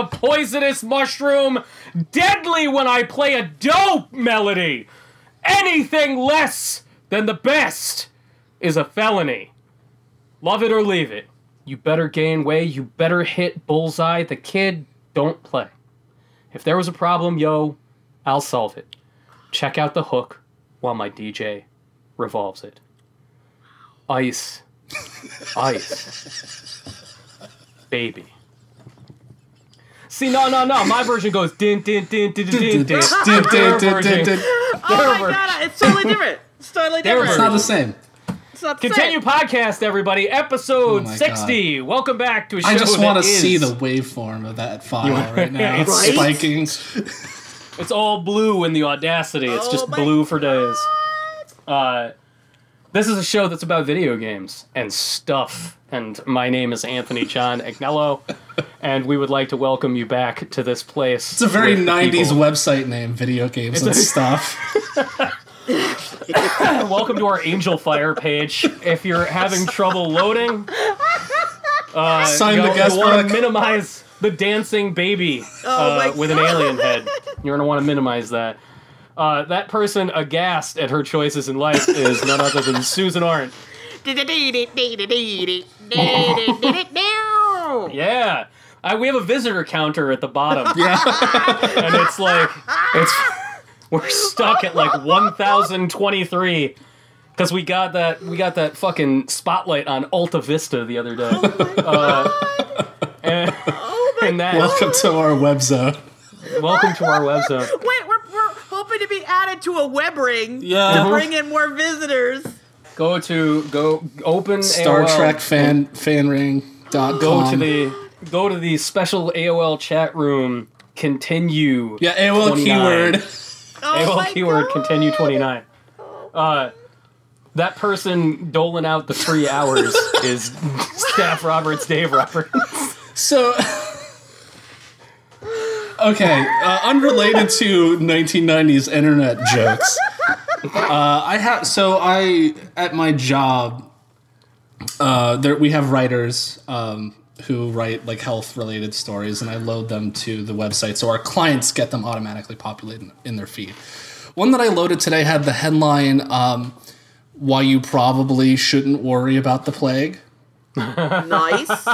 a poisonous mushroom, deadly when I play a dope melody. Anything less than the best is a felony. Love it or leave it. You better gain weight, you better hit bullseye. The kid don't play. If there was a problem, yo, I'll solve it. Check out the hook while my DJ revolves it. Ice. Ice. Baby. See, no, no, no. My version goes din din din din din din. din. Dun, Their dun, dun, version- dun, dun. Oh my god, it's totally different. It's totally different. It's not the same. It's not the Continue same. podcast, everybody. Episode Oh my 60. Welcome back to a show I just want want to to see the waveform of that file right now. It's Right? spiking. It's all blue in the Audacity. It's Oh just my blue for days. Uh, this is a show that's about video games and stuff. And my name is Anthony John Agnello, and we would like to welcome you back to this place. It's a very 90s people. website name, video games and a- stuff. Welcome to our Angelfire page. If you're having trouble loading, uh, Sign you'll, the guest you'll want book. to minimize the dancing baby Oh uh, my with an alien head. You're gonna want to minimize that. Uh, that person aghast at her choices in life is none other than Susan Arendt. Yeah, uh, we have a visitor counter at the bottom, Yeah. and it's like it's we're stuck at like 1,023 because we got that we got that fucking spotlight on AltaVista the other day. Oh uh, and, and that Welcome to our web zone. welcome to our web zone. Wait, we're, we're hoping to be added to a web ring Yeah. to bring in more visitors. Go to go open Star AOL, Trek fan fanring.com. Go to the go to the special AOL chat room. Continue. Yeah, AOL 29. keyword. Oh AOL my keyword God. continue 29. Uh, that person doling out the free hours is Staff Roberts, Dave Roberts. So, okay, uh, unrelated to 1990s internet jokes. Uh, I have so I at my job, uh, there we have writers um, who write like health related stories, and I load them to the website so our clients get them automatically populated in, in their feed. One that I loaded today had the headline. Um, why you probably shouldn't worry about the plague. Nice.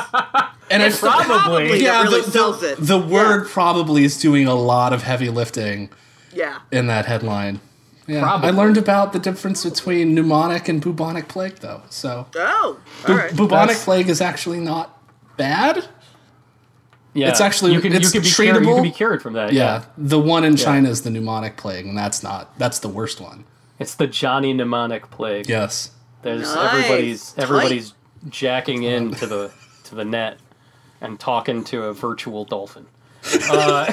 And I Probably. Yeah, really the, the, it. the word probably is doing a lot of heavy lifting Yeah. in that headline. Yeah, Probably. I learned about the difference between pneumonic and bubonic plague, though. So, Oh, bu- all right. bubonic That's- plague is actually not bad. Yeah, It's actually- you can it's you can be cured, you can be cured from that. Yeah, the one in China is the pneumonic plague, and that's not that's the worst one. it's the Johnny mnemonic plague. Yes, There's Nice. everybody's Tight. everybody's jacking into the to the net and talking to a virtual dolphin. Uh,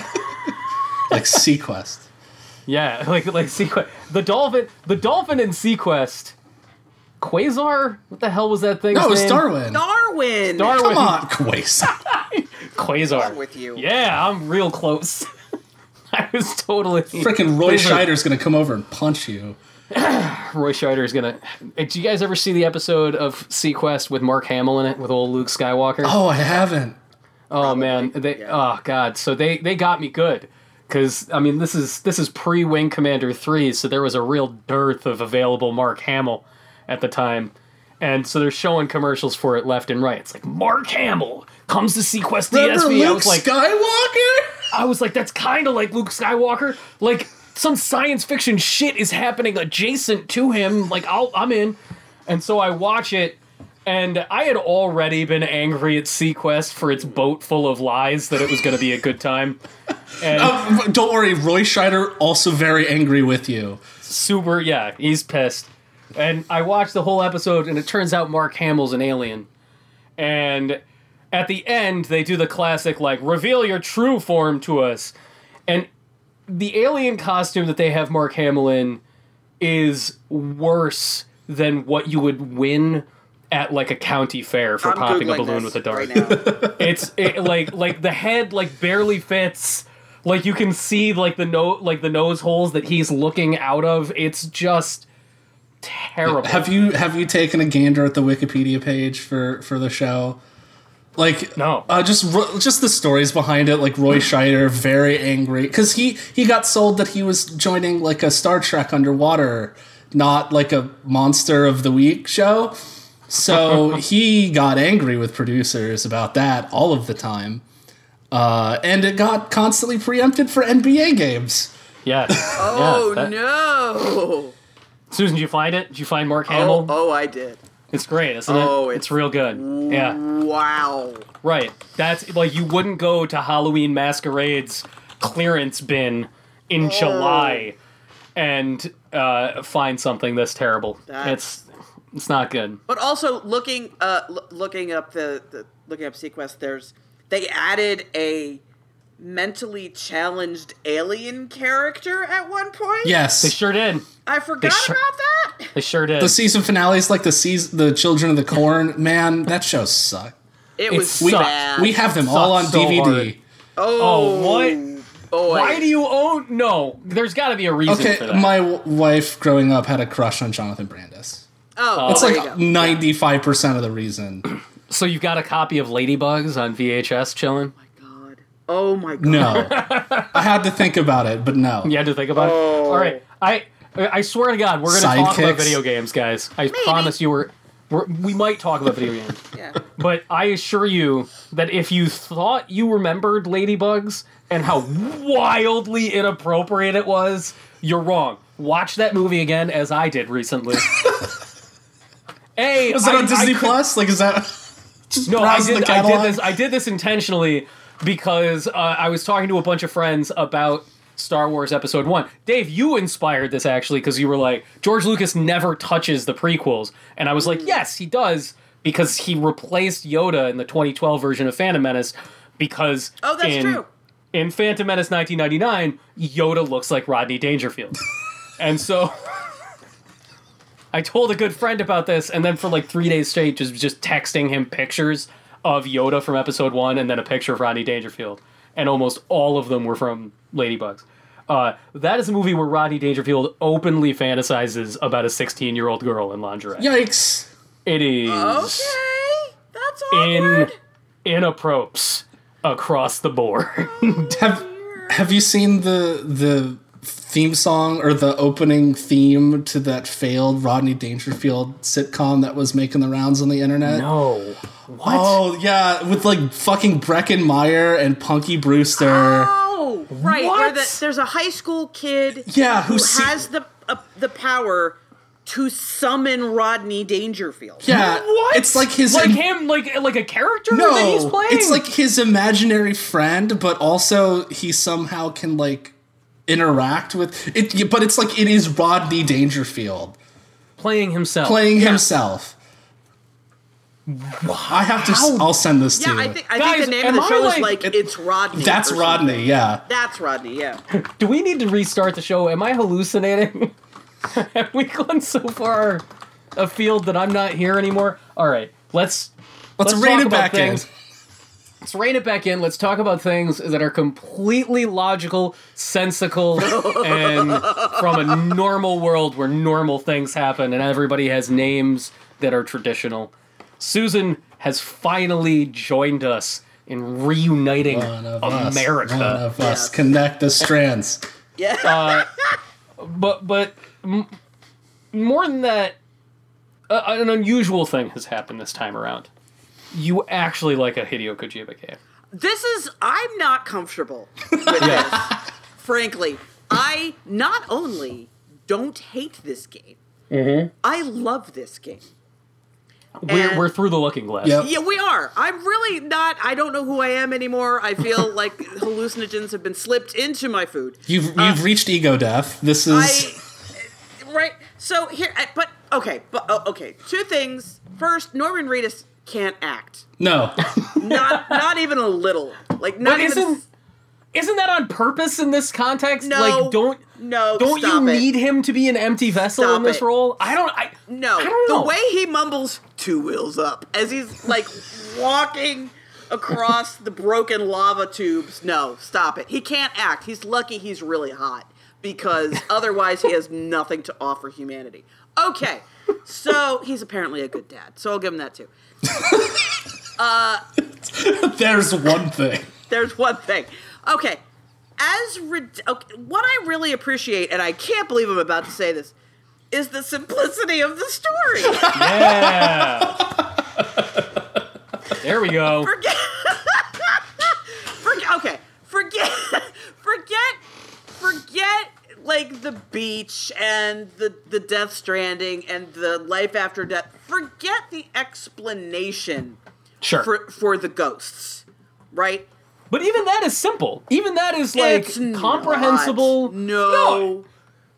like seaQuest. Yeah, like like seaQuest. The dolphin, the dolphin in seaQuest. Quasar? What the hell was that thing? No, it was Darwin. Darwin. Darwin. Come on, Quasar. Quasar. wrong with you? Yeah, I'm real close. I was totally Freaking Roy Those are- Scheider's gonna come over and punch you. Roy Scheider is gonna. Hey, Do you guys ever see the episode of seaQuest with Mark Hamill in it with old Luke Skywalker? Oh, I haven't. Oh man, they yeah. oh god, so they they got me good because I mean this is this is pre Wing Commander three, so there was a real dearth of available Mark Hamill at the time, and so they're showing commercials for it left and right. It's like Mark Hamill comes to seaQuest Remember DSV. I Luke was like, Skywalker? I was like, that's kind of like Luke Skywalker. Like some science fiction shit is happening adjacent to him. Like I'll, I'm in, and so I watch it. And I had already been angry at seaQuest for its boat full of lies that it was going to be a good time. And Oh, don't worry, Roy Scheider also very angry with you. super, yeah, he's pissed. And I watched the whole episode, and it turns out Mark Hamill's an alien. And at the end, they do the classic, like, reveal your true form to us. And the alien costume that they have Mark Hamill in is worse than what you would win at like a county fair for I'm popping a balloon with a dart. Right. It's it, like like the head like barely fits. Like you can see like the no like the nose holes that he's looking out of. It's just terrible. Have you have you taken a gander at the Wikipedia page for for the show? Like No. uh, just just the stories behind it. Like Roy Scheider, very angry because he he got sold that he was joining like a Star Trek underwater, not like a Monster of the Week show. So he got angry with producers about that all of the time, uh, and it got constantly preempted for NBA games. Yes. Oh Yeah, that- no! Susan, did you find it? Did you find Mark Hamill? Oh, oh, I did. It's great, isn't Oh, it? it's- It's real good. Yeah. Wow. Right. That's like you wouldn't go to Halloween Masquerade's clearance bin in July and uh, find something this terrible. That's- It's it's not good. But also looking, uh, l- looking up the, the looking up seaQuest, there's they added a mentally challenged alien character at one point. Yes, They sure did. I forgot sure- about that. They sure did. the season finale is like the season, the Children of the Corn. Man, that show sucked. It It was sucked. bad. We have them all on so DVD. hard. oh, Oh, what? Boy. Why do you own? No, there's got to be a reason Okay, for that. my w- wife growing up had a crush on Jonathan Brandis. Oh, uh, It's like ninety-five percent of the reason. so you've got a copy of Ladybugs on VHS chilling? Oh, my God. Oh my god. No, I had to think about it, but no. You had to think about it. Oh. All right, I I swear to God, we're gonna talk about video games, guys. I promise you, we're, we're we might talk about video games. Yeah. But I assure you that if you thought you remembered Ladybugs and how wildly inappropriate it was, you're wrong. Watch that movie again, as I did recently. A, Is that I- on I Disney could- Plus? Like, is that just No, I did. the I did catalog? this. I did this intentionally because uh, I was talking to a bunch of friends about Star Wars Episode One. Dave, you inspired this actually because you were like, George Lucas never touches the prequels, and I was like, yes, he does because he replaced Yoda in the 2012 version of Phantom Menace because Oh, that's in, true. In Phantom Menace 1999, Yoda looks like Rodney Dangerfield, and so. I told a good friend about this, and then for like three days straight, just just texting him pictures of Yoda from Episode One, and then a picture of Rodney Dangerfield, and almost all of them were from Ladybugs. Uh, that is a movie where Rodney Dangerfield openly fantasizes about a 16 year old girl in lingerie. Yikes! It is Okay. That's awkward. in awkward. inappropriate across the board. Have Have you seen the the theme song or the opening theme to that failed Rodney Dangerfield sitcom that was making the rounds on the internet? no, what? Oh yeah, with like fucking Breckin Meyer and Punky Brewster. Oh, right. Where the, there's a high school kid Yeah, who who see- has the uh, the power to summon Rodney Dangerfield. yeah, What? it's like his like him, like like a character no, that he's playing. it's like his imaginary friend, but also he somehow can like interact with it. But it's like it is Rodney Dangerfield playing himself. playing Yeah. himself. I have to. How- I'll send this to Yeah, you. I think I Guys, think the name of the I show like- is like it- it's Rodney. That's Rodney. something. Yeah. That's Rodney. Yeah. Do we need to restart the show? Am I hallucinating? Have we gone so far afield that I'm not here anymore? All right, let's Let's, let's rein talk it about back things. in. Let's rein it back in. Let's talk about things that are completely logical, sensical, and from a normal world where normal things happen and everybody has names that are traditional. Susan has finally joined us in reuniting One of us, America. one of us. Connect the strands. Yeah. Uh, but but m- more than that, uh, an unusual thing has happened this time around. You actually like a Hideo Kojima game. this is I'm not comfortable with this. Frankly, I not only don't hate this game, Mm-hmm. I love this game. We're, And- we're through the looking glass. Yep. Yeah, we are. I'm really not. I don't know who I am anymore. I feel like hallucinogens have been slipped into my food. You've you've reached ego death. This is I right. So here, but okay, but oh, okay. Two things. First, Norman Reedus can't act. no. Not not even a little. Like not But even. isn't isn't that on purpose in this context? No. Like don't no. don't you it. need him to be an empty vessel Stop in this it. role? I don't. I No, I don't know. the way he mumbles two wheels up as he's like walking across the broken lava tubes. No, stop it. He can't act. He's lucky he's really hot because otherwise he has nothing to offer humanity. Okay, so he's apparently a good dad, so I'll give him that too. There's one thing. There's one thing. Okay, as rid- okay, what I really appreciate, and I can't believe I'm about to say this, is the simplicity of the story. Yeah. there we go. forget. Okay, forget, forget, forget. Like the beach and the the Death Stranding and the life after death. Forget the explanation Sure. for for the ghosts, right? but even that is simple. Even that is like It's not. comprehensible. No.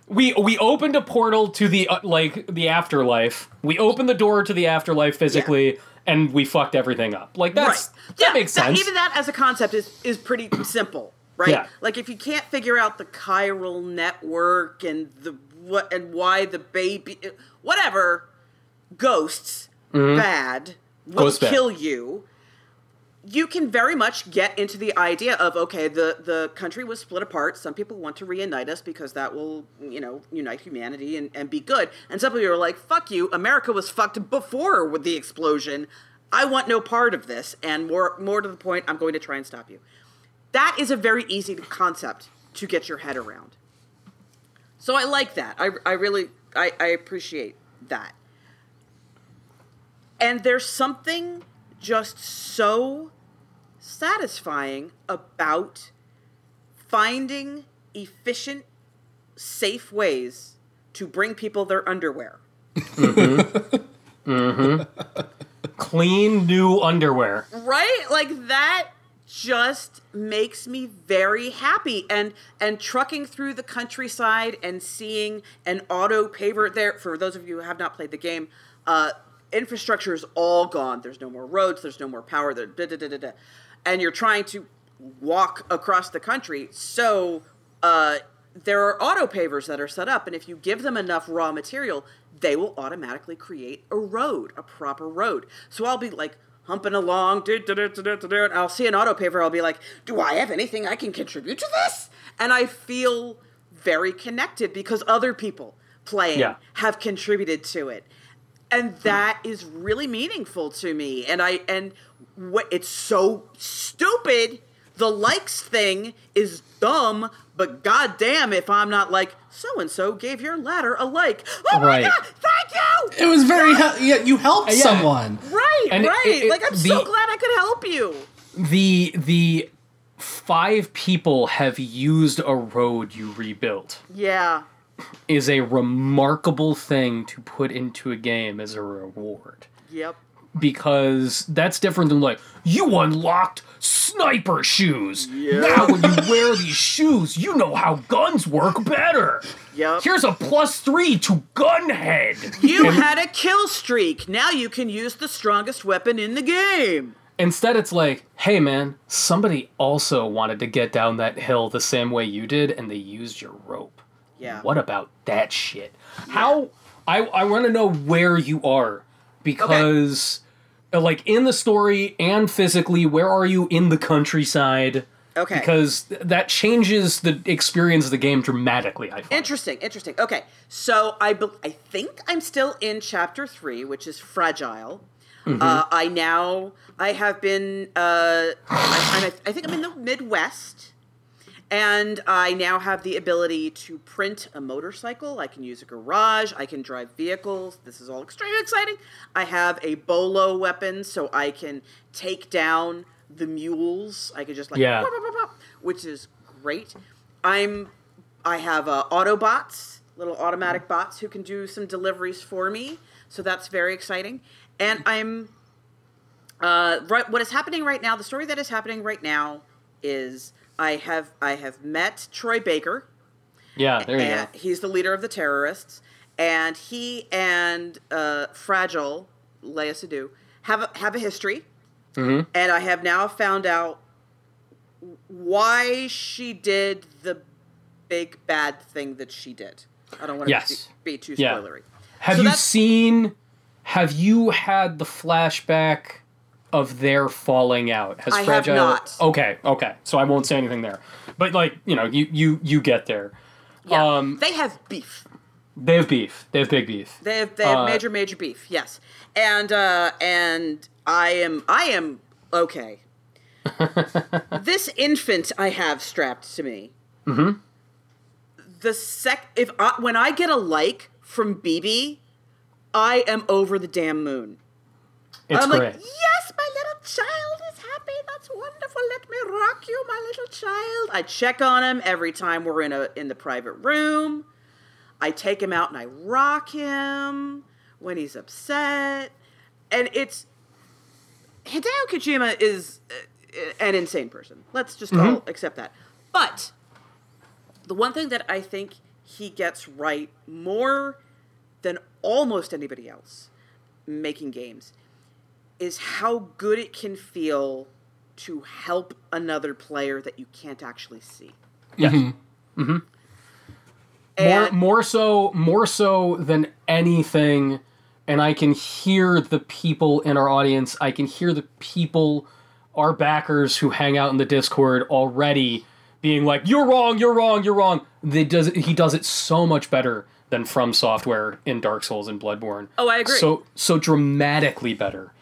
We we opened a portal to the uh, like the afterlife. We opened the door to the afterlife physically, and we fucked everything up. Like that's right. that makes sense. That, even that as a concept is is pretty simple, right? Yeah. Like if you can't figure out the chiral network and the what and why the baby, whatever, ghosts bad will Mm-hmm. Ghosts bad. kill you. You can very much get into the idea of okay, the the country was split apart. Some people want to reunite us because that will you know unite humanity and, and be good. And some people are like, "Fuck you, America was fucked before with the explosion. I want no part of this." And more more to the point, I'm going to try and stop you. That is a very easy concept to get your head around. So I like that. I, I really I, I appreciate that. And there's something just so satisfying about finding efficient, safe ways to bring people their underwear. Mm-hmm. Mm-hmm. Clean new underwear. Right? Like that just makes me very happy. And and trucking through the countryside and seeing an auto paver there for those of you who have not played the game uh infrastructure is all gone. There's no more roads there's no more power there da, da, da, da, da. and you're trying to walk across the country. So uh there are auto pavers that are set up and if you give them enough raw material they will automatically create a road a proper road. So i'll be like humping along and i'll see an auto paver i'll be like do i have anything i can contribute to this? And i feel very connected because other people playing Yeah. have contributed to it. And hmm. that is really meaningful to me. And i and what it's so stupid the likes thing is dumb but goddamn if i'm not like so and so gave your ladder a like oh my Right. god thank you It was very. Hel- yeah, you helped Yeah. someone. right And it- right it- like i'm the- so glad i could help you The the five people have used a road you rebuilt yeah is a remarkable thing to put into a game as a reward. yep because that's different than like you unlocked sniper shoes. Yeah. Now when you wear these shoes, you know how guns work better. Yep. Here's a plus three to gunhead. you And had a kill streak now you can use the strongest weapon in the game instead, it's like, hey man, somebody also wanted to get down that hill the same way you did, and they used your rope. yeah What about that shit? How I I want to know where you are because like in the story and physically, where are you in the countryside? okay Because th- that changes the experience of the game dramatically. I find. Interesting, interesting. Okay, so I be- I think I'm still in chapter three, which is fragile. Uh, I now I have been uh, I, I'm, I think I'm in the Midwest, and I now have the ability to print a motorcycle. I can use a garage. I can drive vehicles. This is all extremely exciting. I have a bolo weapon, so I can take down the mules. I could just like Yeah. which is great. I'm I have uh, Autobots, little automatic bots who can do some deliveries for me. So that's very exciting. And I'm uh, right. What is happening right now? The story that is happening right now is I have I have met Troy Baker. Yeah, there you go. He's the leader of the terrorists, and he and uh, Fragile Léa Seydoux have a, have a history. Mm-hmm. And I have now found out why she did the big bad thing that she did. I don't want to Yes. be, be too Yeah. spoilery. Have So you seen? Have you had the flashback of their falling out? Has I have Fragile? not. Okay, okay. So I won't say anything there. But like you know, you you you get there. Yeah, Um, they have beef. They have beef. They have big beef. They have they have Uh, major major beef. Yes, and uh, and I am I am okay. this infant I have strapped to me. Mm-hmm. The sec if I, when I get a like from BB, I am over the damn moon. It's I'm great. like, yes, my little child is happy. That's wonderful. Let me rock you, my little child. I check on him every time we're in a in the private room. I take him out and I rock him when he's upset, and it's Hideo Kojima is uh, an insane person. Let's just all accept that. But the one thing that I think he gets right more than almost anybody else making games is how good it can feel to help another player that you can't actually see. yes. Mm-hmm. Mm-hmm. And more more so more so than anything and i can hear the people in our audience i can hear the people our backers who hang out in the discord already being like you're wrong you're wrong you're wrong they does he does it so much better than from software in dark souls and bloodborne Oh, I agree. so so dramatically better yeah.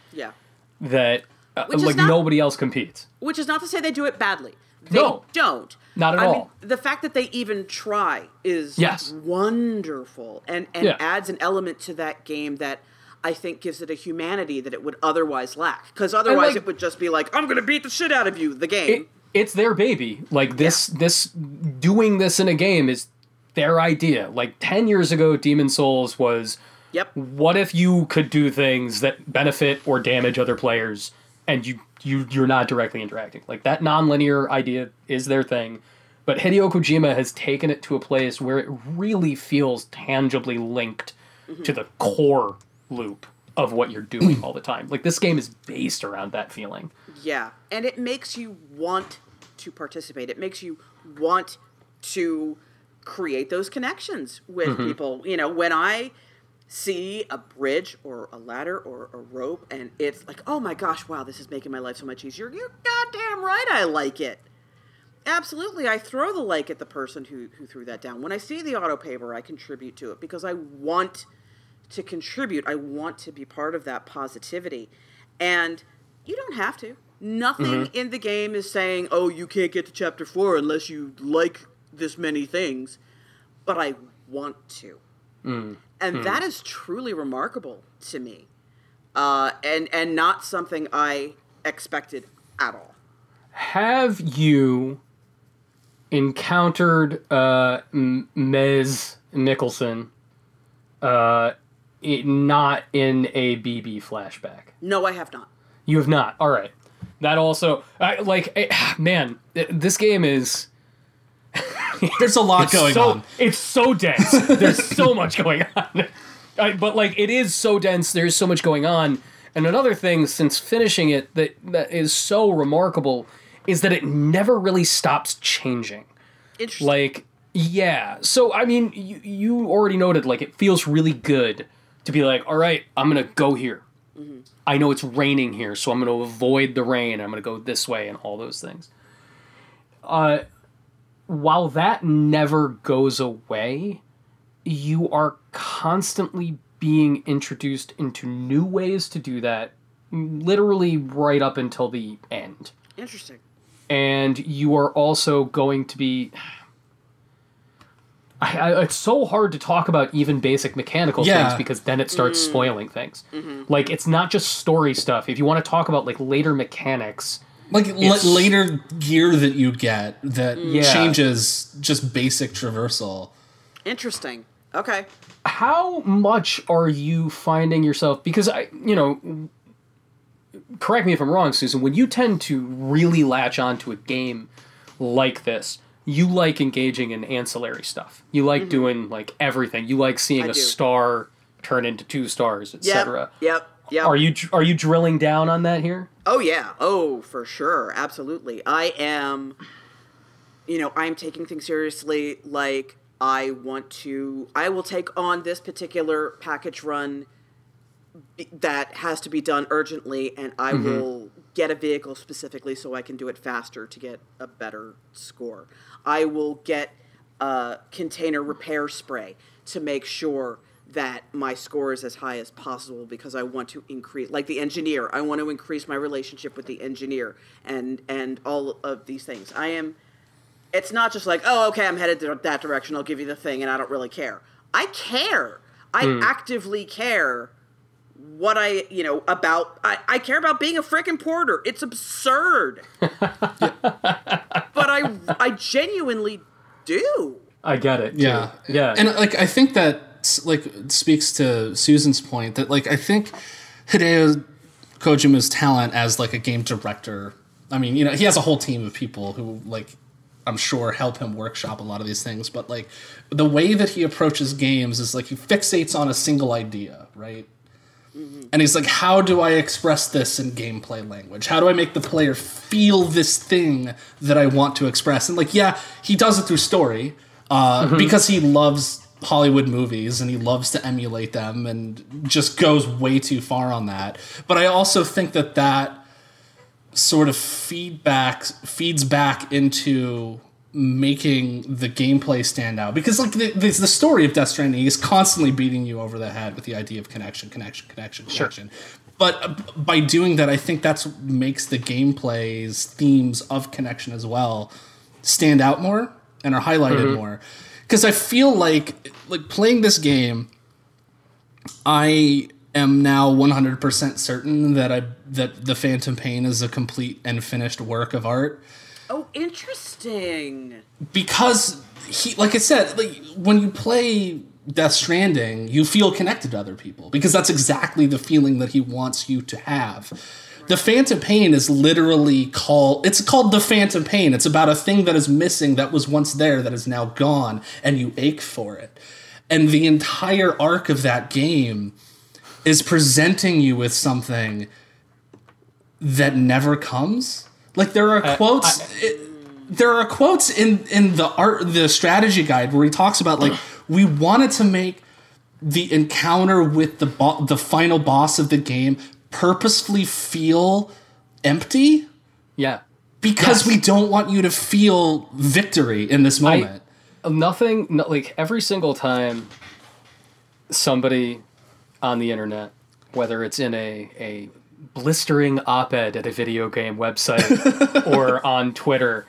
That uh, like not- nobody else competes Which is not to say they do it badly. They No. don't. Not at I all. Mean, the fact that they even try is Yes. wonderful and, and Yeah. adds an element to that game that I think gives it a humanity that it would otherwise lack. Because otherwise like- it would just be like, I'm going to beat the shit out of you, the game. it, it's their baby. Like this, this doing this in a game is their idea. Like ten years ago, Demon Souls was yep. what if you could do things that benefit or damage other players, and you you you're not directly interacting. Like that nonlinear idea is their thing. But Hideo Kojima has taken it to a place where it really feels tangibly linked to the core loop of what you're doing all the time. Like this game is based around that feeling. Yeah, and it makes you want to participate. It makes you want to create those connections with Mm-hmm. people. You know, when I see a bridge or a ladder or a rope and it's like, "Oh my gosh, wow, this is making my life so much easier." You're goddamn right I like it. Absolutely, I throw the like at the person who who threw that down. When I see the auto paver, I contribute to it because I want to contribute. I want to be part of that positivity. And you don't have to. Nothing mm-hmm. in the game is saying, oh, you can't get to chapter four unless you like this many things. But I want to. Mm. And that is truly remarkable to me. Uh, and, and not something I expected at all. Have you encountered uh, M- Mads Mikkelsen uh, it, not in a BB flashback? No, I have not. You have not. All right. That also, I, like, eh, man, th- this game is There's a lot going so on. it's so dense. There's so much going on. I, but like it is so dense. There's so much going on. And another thing, since finishing it, that that is so remarkable, is that it never really stops changing. Interesting. Like, yeah. So I mean, you you already noted like it feels really good to be like, all right, I'm gonna go here. I know it's raining here, so I'm gonna avoid the rain. I'm gonna go this way and all those things. Uh, while that never goes away, you are constantly being introduced into new ways to do that, literally right up until the end Interesting. and you are also going to be. I, I, it's so hard to talk about even basic mechanical Yeah. things because then it starts mm. spoiling things. Mm-hmm. Like it's not just story stuff. If you want to talk about like later mechanics, Like l- later gear that you get that Yeah. changes just basic traversal. Interesting. Okay. how much are you finding yourself because I, you know, correct me if I'm wrong, Susan, when you tend to really latch onto a game like this, you like engaging in ancillary stuff. You like doing like everything. You like seeing Mm-hmm. I a do. star turn into two stars, etc. Yep. Yep. Yep. Are you are you drilling down on that here? Oh yeah. Oh, for sure. Absolutely. I am you know, I'm taking things seriously like I want to I will take on this particular package run that has to be done urgently and I mm-hmm. will get a vehicle specifically so I can do it faster to get a better score. I will get a container repair spray to make sure that my score is as high as possible because I want to increase like the engineer. I want to increase my relationship with the engineer and and all of these things. I am it's not just like, "Oh, okay, I'm headed to that direction. I'll give you the thing and I don't really care." I care. I hmm. actively care what I, you know, about I, I care about being a freaking porter. It's absurd. but I I genuinely do. I get it. too. Yeah, Yeah. and like I think that s- like speaks to Susan's point that like I think Hideo Kojima's talent as like a game director. I mean, you know, he has a whole team of people who like I'm sure help him workshop a lot of these things, but like the way that he approaches games is like he fixates on a single idea, right? And he's like, how do I express this in gameplay language? How do I make the player feel this thing that I want to express? And like, yeah, he does it through story uh, because he loves Hollywood movies and he loves to emulate them and just goes way too far on that. But I also think that that sort of feedback feeds back into making the gameplay stand out because like the, the, the story of Death Stranding is constantly beating you over the head with the idea of connection, connection, connection, connection. But uh, by doing that, I think that's what makes the gameplay's themes of connection as well stand out more and are highlighted more. Because I feel like like playing this game, I am now 100% certain that I that the Phantom Pain is a complete and finished work of art Oh, interesting. because he like I said like when you play Death Stranding, you feel connected to other people because that's exactly the feeling that he wants you to have. The Phantom Pain is literally called it's called the Phantom Pain. It's about a thing that is missing that was once there that is now gone and you ache for it. And the entire arc of that game is presenting you with something that never comes. Like there are uh, quotes it- there are quotes in in the art the strategy guide where he talks about like we wanted to make the encounter with the bo- the final boss of the game purposefully feel empty yeah. because Yes. we don't want you to feel victory in this moment. nothing no, like every single time somebody on the internet whether it's in a, a blistering op-ed at a video game website or on twitter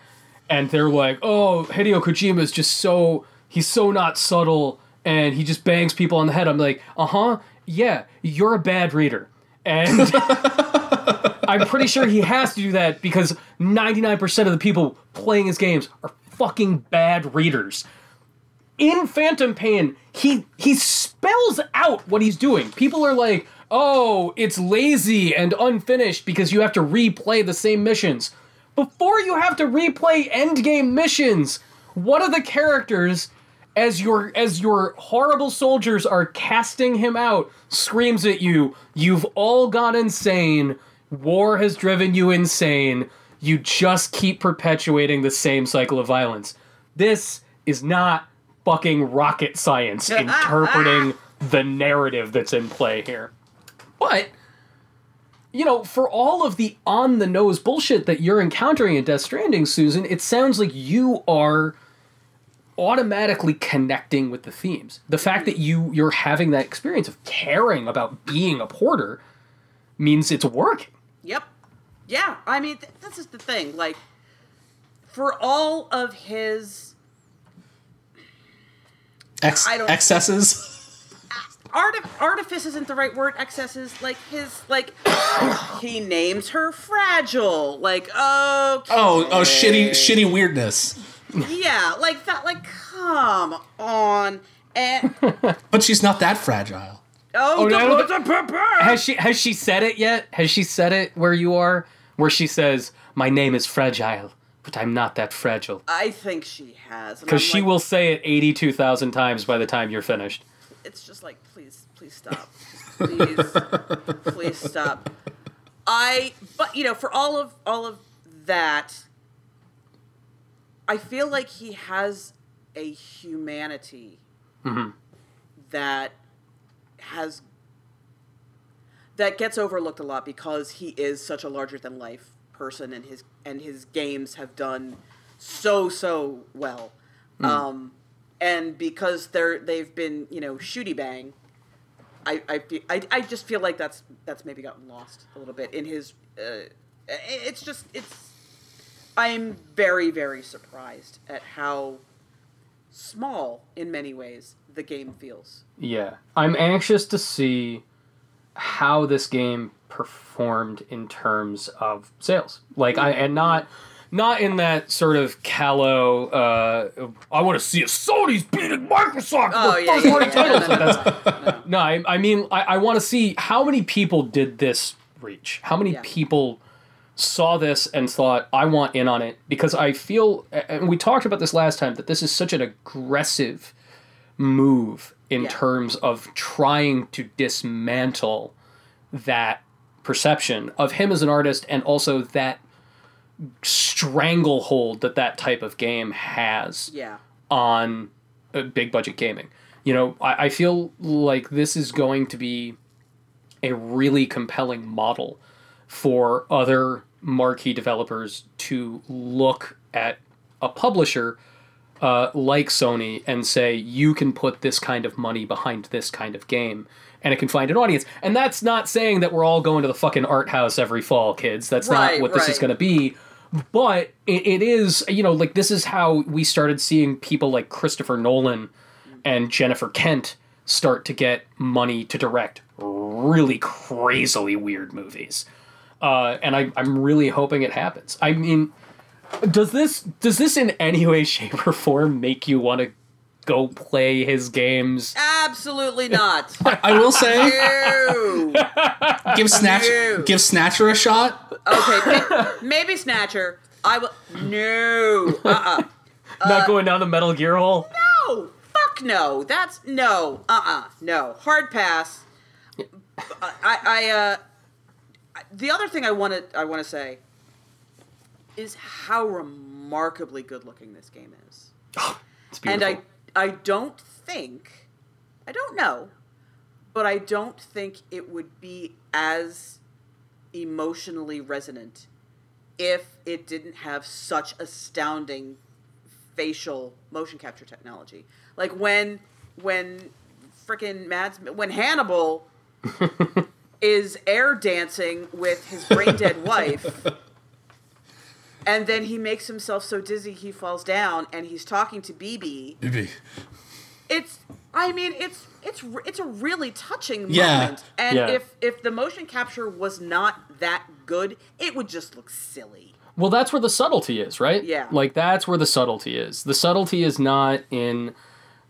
and they're like oh hideo kojima is just so he's so not subtle and he just bangs people on the head i'm like uh-huh yeah you're a bad reader and I'm pretty sure he has to do that because 99% of the people playing his games are fucking bad readers. In Phantom Pain, he he spells out what he's doing. People are like, "Oh, it's lazy and unfinished because you have to replay the same missions." Before you have to replay endgame missions, one of the characters as your as your horrible soldiers are casting him out screams at you, "You've all gone insane. War has driven you insane. You just keep perpetuating the same cycle of violence." This is not fucking rocket science interpreting the narrative that's in play here. But you know, for all of the on the nose bullshit that you're encountering in Death Stranding, Susan, it sounds like you are automatically connecting with the themes. The fact that you you're having that experience of caring about being a porter means it's working. Yep. Yeah, I mean, th- this is the thing. Like, for all of his Ex- I don't- excesses. artif- artifice isn't the right word. Excesses, like his, like he names her fragile. Like, okay, Oh, oh, shitty, shitty weirdness. Yeah, like that. Like, come on. And But she's not that fragile. oh, no, the- the- Has she has she said it yet? Has she said it where you are? Where she says, "My name is fragile, but I'm not that fragile." I think she has. Because she like, will say it eighty-two thousand times by the time you're finished. it's just like please please stop please please stop i but you know for all of all of that i feel like he has a humanity that has that gets overlooked a lot because he is such a larger than life person and his and his games have done so so well um and because they're they've been you know shooty bang I I, I I just feel like that's that's maybe gotten lost a little bit in his. Uh, it's just it's. I'm very very surprised at how small in many ways the game feels. Yeah. I'm anxious to see how this game performed in terms of sales. Like I and not not in that sort of callow uh I want to see if Sony's beating Microsoft Oh, for yeah, first yeah, party yeah. titles. No, no, Like, that's- no, I, I mean I, I want to see how many people did this reach. How many Yeah. people saw this and thought I want in on it because I feel and we talked about this last time that this is such an aggressive move in Yeah. terms of trying to dismantle that perception of him as an artist and also that stranglehold that that type of game has Yeah. on uh, big budget gaming. You know, I, I feel like this is going to be a really compelling model for other marquee developers to look at a publisher uh, like Sony and say, you can put this kind of money behind this kind of game and it can find an audience. And that's not saying that we're all going to the fucking art house every fall, kids. That's Right, not what this is going to be. But it, it is, you know, like this is how we started seeing people like Christopher Nolan and Jennifer Kent start to get money to direct really crazily weird movies. Uh, and I, I'm really hoping it happens. I mean, does this does this in any way, shape, or form make you want to go play his games? Absolutely not. I will say, give Snatch, Ew. give Snatcher a shot. Okay, may- maybe Snatcher. I will. No. Uh. uh Not going down the Metal Gear hole. No. Fuck no. That's no. Uh. uh No. Hard pass. I. I. Uh. The other thing I want to. I want to say. Is how remarkably good looking this game is. It's and. I I don't think I don't know, but I don't think it would be as emotionally resonant if it didn't have such astounding facial motion capture technology. Like when when frickin' Mads when Hannibal is air dancing with his brain dead wife and then he makes himself so dizzy he falls down and he's talking to BB BB. it's i mean it's it's it's a really touching Yeah. moment and Yeah. if if the motion capture was not that good it would just look silly Well, that's where the subtlety is, right? Yeah. Like that's where the subtlety is. The subtlety is not in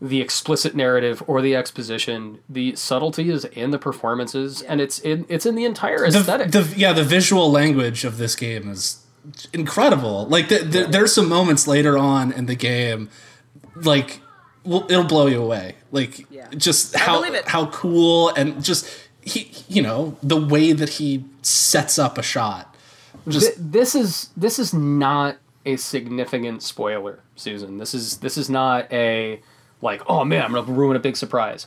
the explicit narrative or the exposition. The subtlety is in the performances, and it's in it's in the entire aesthetic. the yeah, the visual language of this game is incredible. Like the, the, there's some moments later on in the game, like well, it'll blow you away. Like Yeah. just how how cool and just he you know the way that he sets up a shot. Just Th- this is this is not a significant spoiler, Susan. This is this is not a like oh man, I'm gonna ruin a big surprise.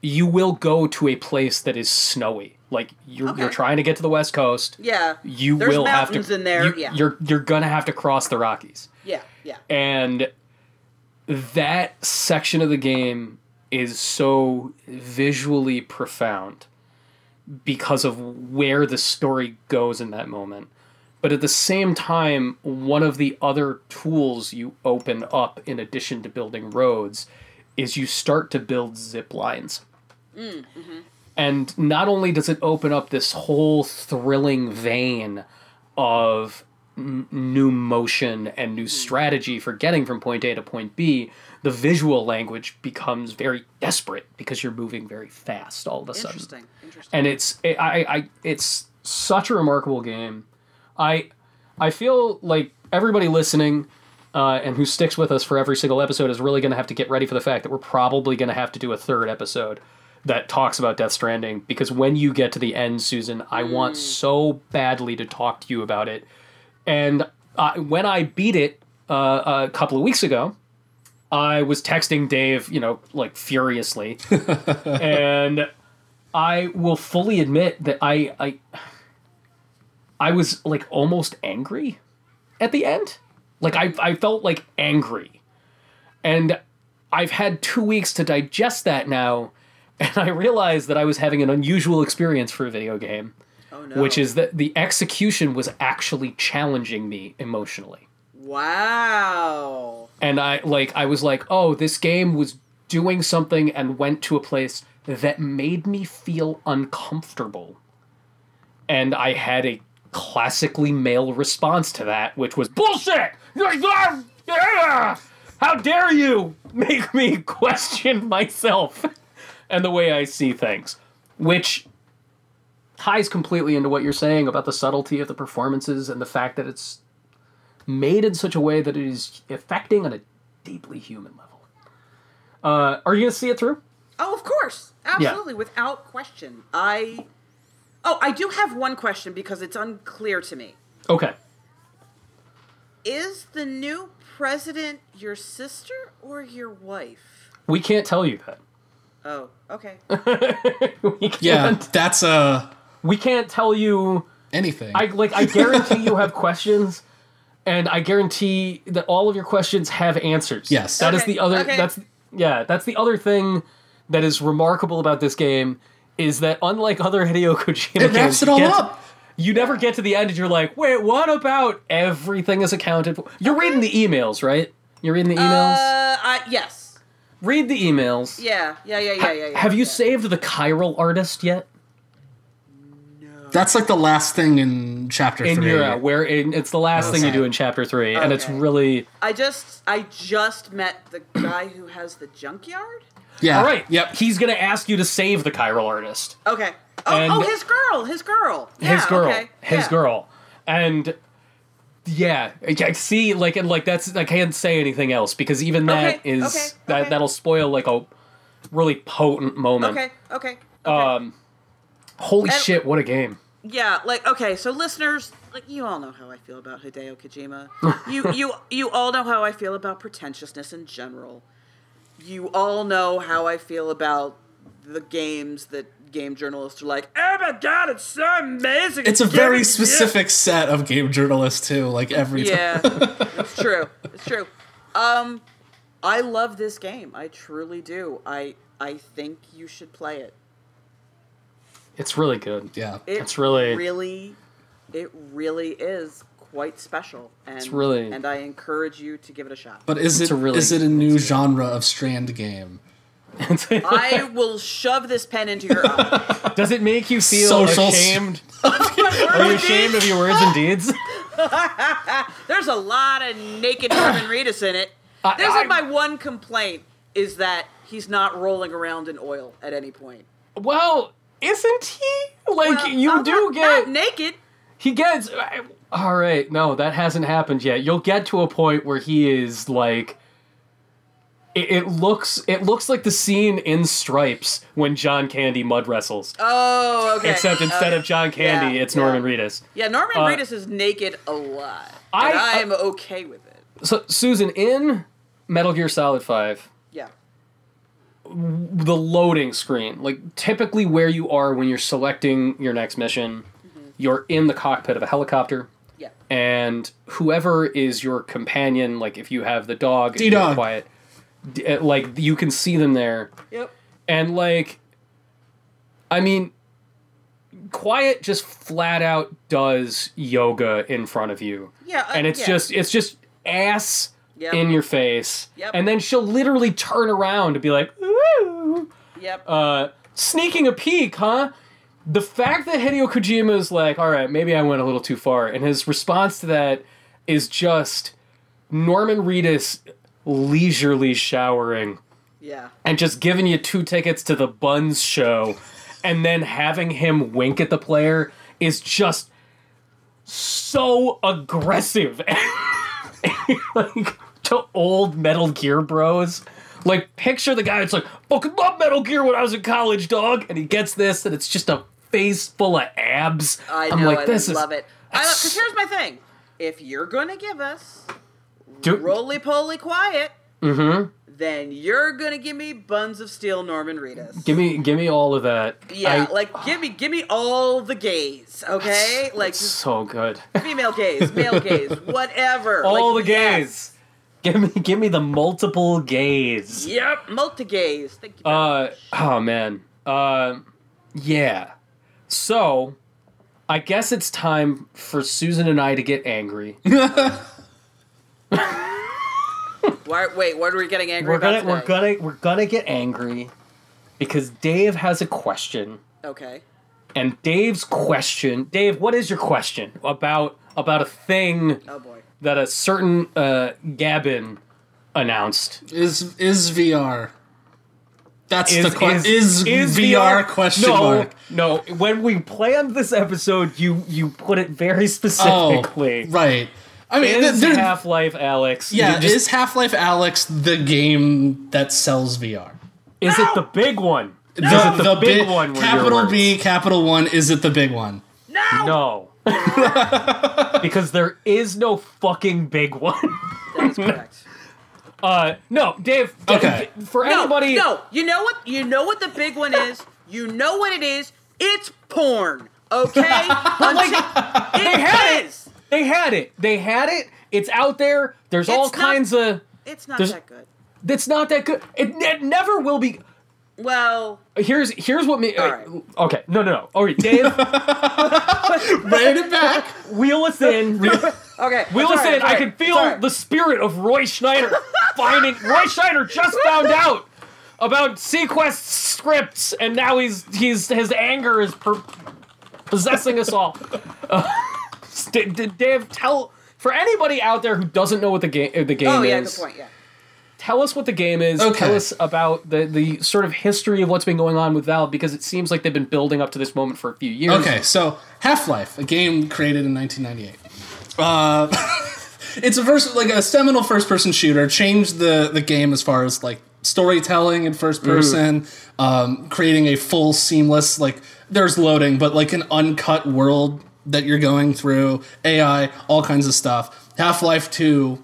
You will go to a place that is snowy. Like you're you're trying to get to the west coast. yeah You there's will have mountains to. in there you- yeah You're you're gonna have to cross the Rockies, yeah yeah and that section of the game is so visually profound because of where the story goes in that moment. But at the same time, one of the other tools you open up in addition to building roads is you start to build zip lines. Mm, and not only does it open up this whole thrilling vein of n- new motion and new mm-hmm. strategy for getting from point A to point B, the visual language becomes very desperate because you're moving very fast all of a sudden interesting interesting and it's I, I it's such a remarkable game. I I feel like everybody listening uh, and who sticks with us for every single episode is really going to have to get ready for the fact that we're probably going to have to do a third episode that talks about Death Stranding because when you get to the end, Susan, I want so badly to talk to you about it. And uh, when I beat it uh, a couple of weeks ago, I was texting Dave, you know, like furiously, and I will fully admit that I I I was like almost angry at the end. Like I I felt like angry. And I've had 2 weeks to digest that now and I realized that I was having an unusual experience for a video game, Oh no. which is that the execution was actually challenging me emotionally. wow. And I like I was like, "Oh, this game was doing something and went to a place that made me feel uncomfortable." And I had a classically male response to that, which was bullshit. How dare you make me question myself and the way I see things, which ties completely into what you're saying about the subtlety of the performances and the fact that it's made in such a way that it is affecting on a deeply human level. Uh, are you gonna see it through? Oh, of course. Absolutely, without question. I. Oh, I do have one question because it's unclear to me. Okay. Is the new president your sister or your wife? We can't tell you that. Oh, okay. we can't, Yeah, that's uh We can't tell you. anything. I like. I guarantee you have questions, and I guarantee that all of your questions have answers. Yes. That is Okay, the other. okay. That's yeah. That's the other thing that is remarkable about this game is that unlike other Hideo Kojima it games, wraps it you all get- up. You never get to the end and you're like, wait, what about everything is accounted for? You're reading the emails, right? You're reading the emails? Uh, I, yes. Read the emails. Yeah, yeah, yeah, yeah, yeah. yeah Have you yeah. saved the chiral artist yet? That's like the last thing in chapter In three. your uh, where in, it's the last thing you do in chapter three, and it's really I just, I just met the guy who has the junkyard. yeah. all right. Yep. He's gonna ask you to save the chiral artist, Okay. Oh, And- oh, his girl, his girl. his Yeah, girl, okay, his yeah. girl, and yeah, I I see. Like and like that's I can't say anything else because even that Okay, is okay, that okay. that'll spoil like a really potent moment. Okay, okay. okay. Um, holy And- shit! What a game! Yeah, like okay, so listeners, like you all know how I feel about Hideo Kojima. you you you all know how I feel about pretentiousness in general. You all know how I feel about the games that game journalists are like, "Oh my god, it's so amazing." It's a very you-" specific set of game journalists too. Like every time. Yeah, it's true. It's true. Um, I love this game. I truly do. I I think you should play it. It's really good. Yeah. It It's really- really, it really is quite special, and really- and I encourage you to give it a shot. But is It's it a really- is it a new genre of strand game? I will shove this pen into your eye. Does it make you feel Social s- ashamed? Are you ashamed of your words and deeds? There's a lot of naked Norman Reedus in it. I- This I- is my one complaint: is that he's not rolling around in oil at any point. Well, isn't he? Like Well, you not- do not- get not naked. he gets. All right, no, that hasn't happened yet. You'll get to a point where he is like. It, it looks it looks like the scene in Stripes when John Candy mud wrestles, Oh, okay. except instead Okay. of John Candy, Yeah, it's yeah. Norman Reedus. Yeah, Norman Uh, Reedus is naked a lot. I- I- I'm okay with it. So Susan in Metal Gear Solid Five. The loading screen, like typically where you are when you're selecting your next mission, you're in the cockpit of a helicopter. Yeah. and whoever is your companion, like if you have the dog, if you're D-Dog. quiet, uh, like you can see them there, Yep. and like, I mean, quiet just flat out does yoga in front of you, Yeah. uh, and it's yeah. just it's just ass Yep. in your face, Yep. and then she'll literally turn around and be like, ooh, Yep. uh, sneaking a peek, huh? The fact that Hideo Kojima is like, all right, maybe I went a little too far, and his response to that is just Norman Reedus leisurely showering yeah. and just giving you two tickets to the Buns show, and then having him wink at the player is just so aggressive. like to old Metal Gear bros. Like picture the guy that's like, fucking love Metal Gear when I was in college, dog, and he gets this, and it's just a face full of abs. I I'm know. like, I this is love it. Because here's my thing: if you're gonna give us Dude, roly poly quiet, mm-hmm. then you're gonna give me buns of steel, Norman Reedus. Give me, give me all of that. yeah, I- like give me, give me all the gays, okay? Like so good. female gays, male gays, whatever. all Like, the yes. Give me, give me the multiple gays. Yep, multi gays. Thank you. Uh, much. oh man, Uh, yeah. So, I guess it's time for Susan and I to get angry. Why, wait, what are we getting angry we're gonna we're gonna we're gonna get angry because Dave has a question, Okay. and Dave's question. Dave, what is your question about about a thing Oh boy. That a certain uh, Gaben announced? Is is VR? That's Is, the question. Is, VR, VR question no, mark? No, when we planned this episode, you you put it very Oh, specifically. right. I mean, Is there- Half Life Alyx? yeah, just- is Half Life Alyx the game that sells VR? is it the big one? The, is it the, the big big one? Capital? B, capital one. Is it the big one? No. No. because there is no fucking big one. That's correct. Uh, no, Dave. Okay. For No, anybody, no. You know what? You know what the big one is. You know what it is. It's porn. Okay. Until- it had it. is. they had it. They had it. It's out there. There's all not- kinds of. It's not that good. It's not that good. It, it never will be. Well, Here's here's what me. All uh. Okay, no, no, no. All right, Dave, Rein it back. wheel us in. okay. Wheel that's us in. that's I can feel that's all the spirit of Roy Scheider finding. Roy Scheider just found out about seaQuest scripts, and now he's he's his anger is per, possessing us all. Uh, D- D- Dave, tell for anybody out there who doesn't know what the game the game right. Oh yeah, is. good point. Yeah. Tell us what the game is. Okay. Tell us about the the sort of history of what's been going on with Valve because it seems like they've been building up to this moment for a few years. Okay, so Half Life, a game created in 1998. Uh, it's a first, like a seminal first-person shooter. Changed the the game as far as like storytelling in first person, um, creating a full seamless like there's loading, but like an uncut world that you're going through. AI, all kinds of stuff. Half Life Two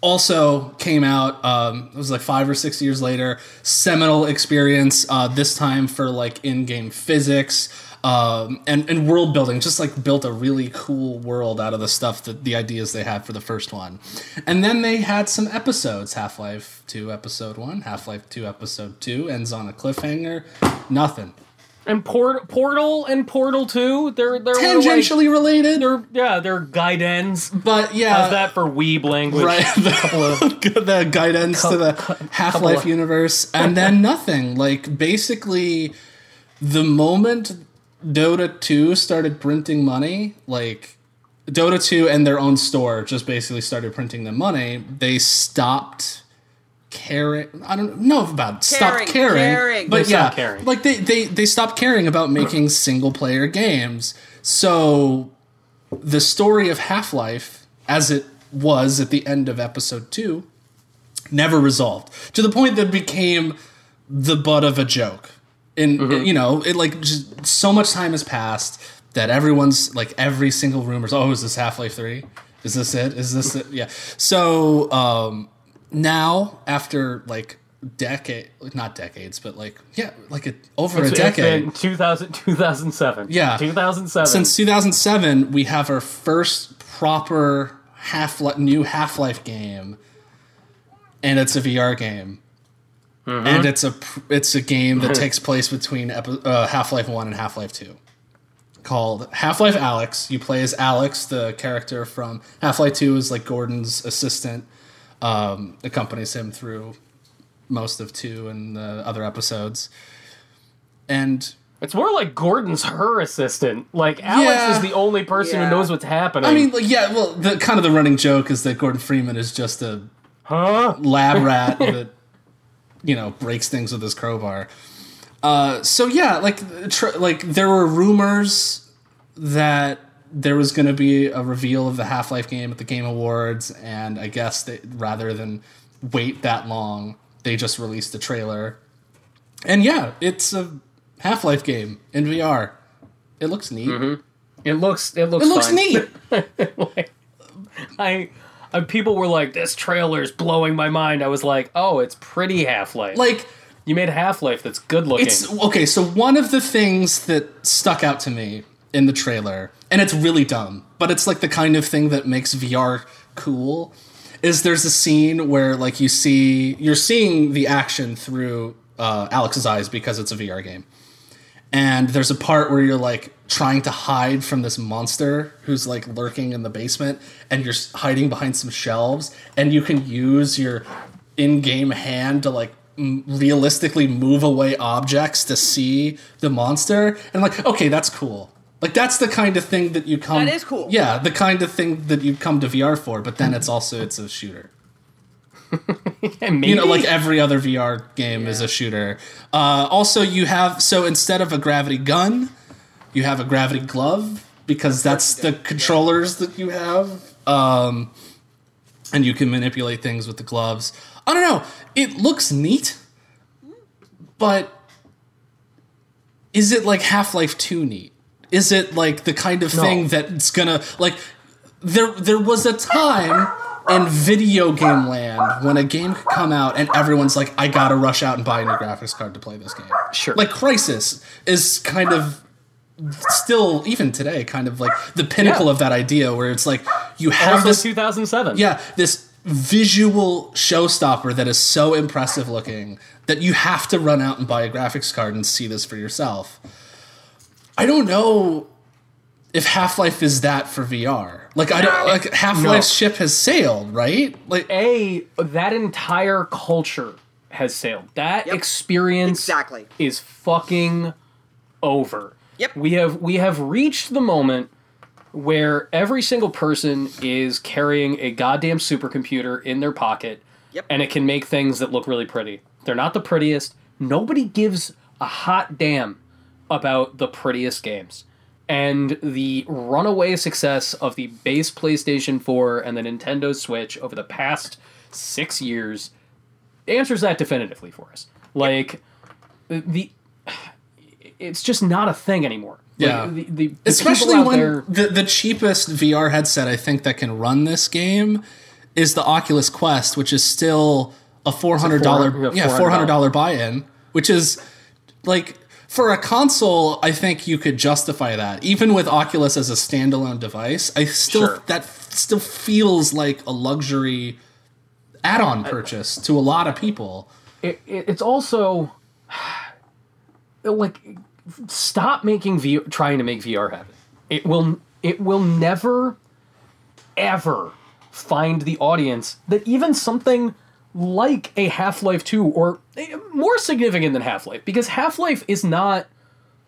also came out um, it was like five or six years later seminal experience uh, this time for like in-game physics um, and, and world building just like built a really cool world out of the stuff that the ideas they had for the first one. And then they had some episodes half-life 2 episode 1 half-life 2 episode 2 ends on a cliffhanger nothing And Port- Portal and Portal Two, they're they're tangentially related they're yeah, they're gaiden. but yeah How's that for weeb language? right the, the gaiden to the half-life of- universe and then nothing like basically the moment dota 2 started printing money like dota 2 and their own store just basically started printing them money they stopped caring i don't know about stopped Caring, caring, caring. but They yeah caring. like they, they they stopped caring about making single player games so the story of Half Life, as it was at the end of episode two, never resolved to the point that it became the butt of a joke. And you know, it like just so much time has passed that everyone's like every single rumor is, Oh, is this Half Life Three? Is this it? Is this it? Yeah. So um, now, after like decade, not decades, but like yeah, like a, over a It's decade. been 2000, 2007. Yeah. 2007. Since 2007, we have our first proper half new Half Life game, and it's a VR game, and it's a it's a game that takes place between uh, Half Life One and Half Life Two, called Half Life Alyx. You play as Alyx, the character from Half Life Two, is like Gordon's assistant, um, accompanies him through most of two and the other episodes, and it's more like Gordon's her assistant. Like Alyx Yeah. is the only person Yeah. who knows what's happening. I mean, like, yeah, well, the kind of the running joke is that Gordon Freeman is just a huh? lab rat that you know breaks things with his crowbar. Uh, so yeah, like, tr- like there were rumors that there was going to be a reveal of the Half Life game at the Game Awards, and I guess that rather than wait that long, they just released a trailer. And yeah, it's a Half Life game in VR. It looks neat. Mm-hmm. It looks it looks It looks fine. neat. I, I people were like, "This trailer's blowing my mind." I was like, "Oh, it's pretty Half Life. like you made Half Life that's good looking." It's okay. So one of the things that stuck out to me in the trailer, and it's really dumb, but it's like the kind of thing that makes VR cool. Is there's a scene where like you see you're seeing the action through uh, Alyx's eyes because it's a VR game. And there's a part where you're like trying to hide from this monster who's like lurking in the basement, and you're hiding behind some shelves, and you can use your in-game hand to like realistically move away objects to see the monster. And like, okay, that's cool. Like that's the kind of thing that you come. That is cool. Yeah, the kind of thing that you come to VR for. But then it's also it's a shooter. And maybe You know, like every other VR game is a shooter. Uh, also, you have so instead of a gravity gun, you have a gravity glove because that's the controllers that you have, um, and you can manipulate things with the gloves. I don't know. It looks neat, but is it like Half Life Two neat? Is it like the kind of thing No. that's gonna like? There, there was a time in video game land when a game could come out and everyone's like, I gotta rush out and buy a new graphics card to play this game. Sure. Like Crysis is kind of still, even today, kind of like the pinnacle Yeah. of that idea where it's like you have also this 2007. yeah, this visual showstopper that is so impressive looking that you have to run out and buy a graphics card and see this for yourself. I don't know if Half Life is that for VR. Like I don't like Half Life's No. ship has sailed, right? Like a that entire culture has sailed. That Yep. experience Exactly. is fucking over. Yep. We have we have reached the moment where every single person is carrying a goddamn supercomputer in their pocket Yep. and it can make things that look really pretty. They're not the prettiest. Nobody gives a hot damn about the prettiest games. And the runaway success of the base PlayStation 4 and the Nintendo Switch over the past six years answers that definitively for us. Like, the. It's just not a thing anymore. Like, Yeah. the, the, the especially when there, the, the cheapest VR headset I think that can run this game is the Oculus Quest, which is still a four hundred dollar yeah $400 four hundred dollar buy in, which is like for a console. I think you could justify that even with Oculus as a standalone device. I still Sure. that still feels like a luxury add-on purchase to a lot of people. it, it, it's also like stop making V trying to make VR happen. It will it will never ever find the audience that even something like a Half-Life 2 or more significant than Half-Life because Half-Life is not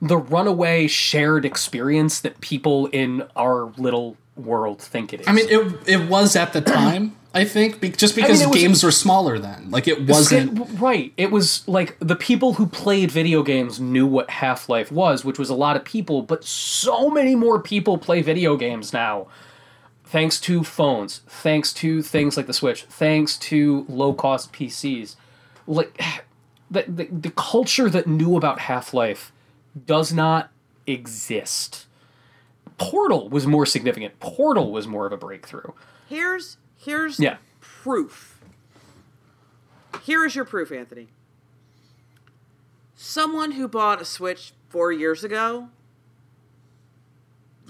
the runaway shared experience that people in our little world think it is. I mean, it it was at the time. I think be, just because it was- games were smaller then, like it wasn't. It- right. It was like the people who played video games knew what Half Life was, which was a lot of people, but so many more people play video games now. Thanks to phones, thanks to things like the Switch, thanks to low cost PCs. Like the, the, the culture that knew about Half Life does not exist. Portal was more significant. Portal was more of a breakthrough. Here's here's Yeah. proof. Here is your proof, Anthony. Someone who bought a Switch four years ago,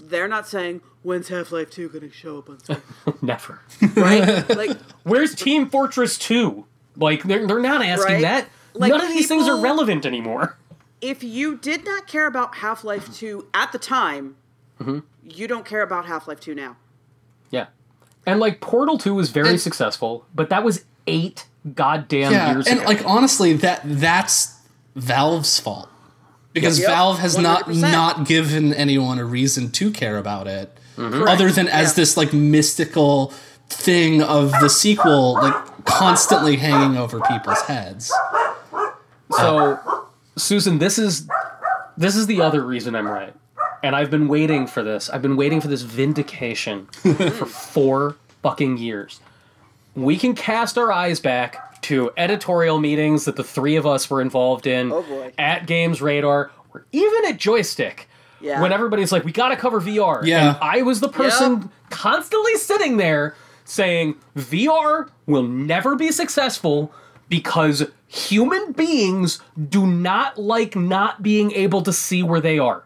they're not saying when's Half Life Two going to show up on Switch, Never. right? like Where's Team Fortress 2? Like, they're, they're not asking Right? that. Like, None of these things are relevant anymore. if you did not care about Half Life Two at the time, Mm-hmm. you don't care about Half Life Two now. Yeah. And, like, Portal 2 was very And- successful, but that was eight goddamn yeah, years and ago. like honestly, that that's Valve's fault because Yep, Valve has not 100%. not given anyone a reason to care about it, Mm-hmm. other than as Yeah. this like mystical thing of the sequel, like constantly hanging over people's heads. so, Susan, this is this is the other reason I'm right. And I've been waiting for this. I've been waiting for this vindication for four fucking years. We can cast our eyes back to editorial meetings that the three of us were involved in Oh, boy. at Games Radar or even at Joystick. Yeah. When everybody's like, we gotta cover VR. Yeah. And I was the person Yep. constantly sitting there saying, VR will never be successful because human beings do not like not being able to see where they are.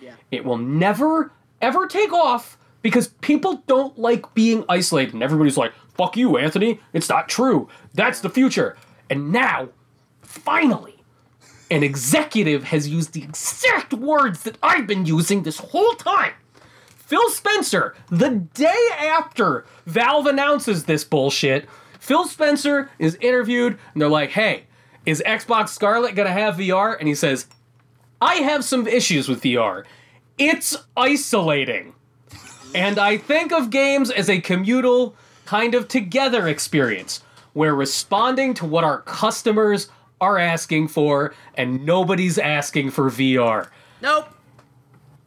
Yeah. It will never, ever take off because people don't like being isolated. And everybody's like, fuck you, Anthony. It's not true. That's the future. And now, finally, an executive has used the exact words that I've been using this whole time. Phil Spencer, the day after Valve announces this bullshit, Phil Spencer is interviewed and they're like, hey, is Xbox Scarlett gonna have VR? And he says, I have some issues with VR. It's isolating. And I think of games as a communal, kind of together experience. We're responding to what our customers are asking for, and nobody's asking for VR. Nope.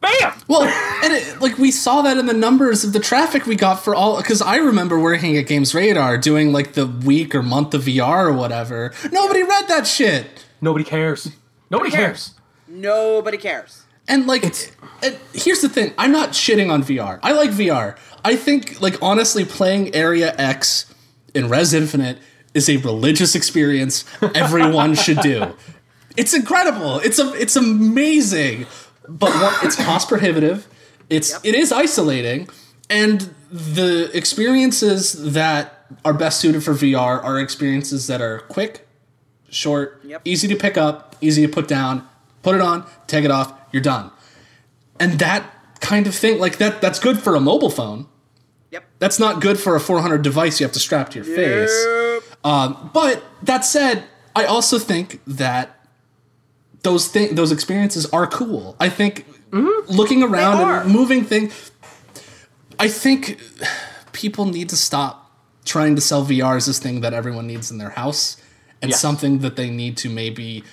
Bam! Well, and it, like we saw that in the numbers of the traffic we got for all. Because I remember working at Games Radar doing like the week or month of VR or whatever. Nobody read that shit. Nobody cares. Nobody cares. Nobody cares. And like, and here's the thing: I'm not shitting on VR. I like VR. I think, like, honestly, playing Area X in Rez Infinite is a religious experience everyone should do. It's incredible. It's a, it's amazing. But one, it's cost prohibitive. It's it is isolating, and the experiences that are best suited for VR are experiences that are quick, short, Yep. easy to pick up, easy to put down, put it on, take it off, you're done. And that kind of thing, like that, that's good for a mobile phone. Yep. That's not good for a 400 device you have to strap to your face. Um, but that said, I also think that those thing those experiences are cool. I think looking around and moving things. I think people need to stop trying to sell VR as this thing that everyone needs in their house and Yes. something that they need to maybe.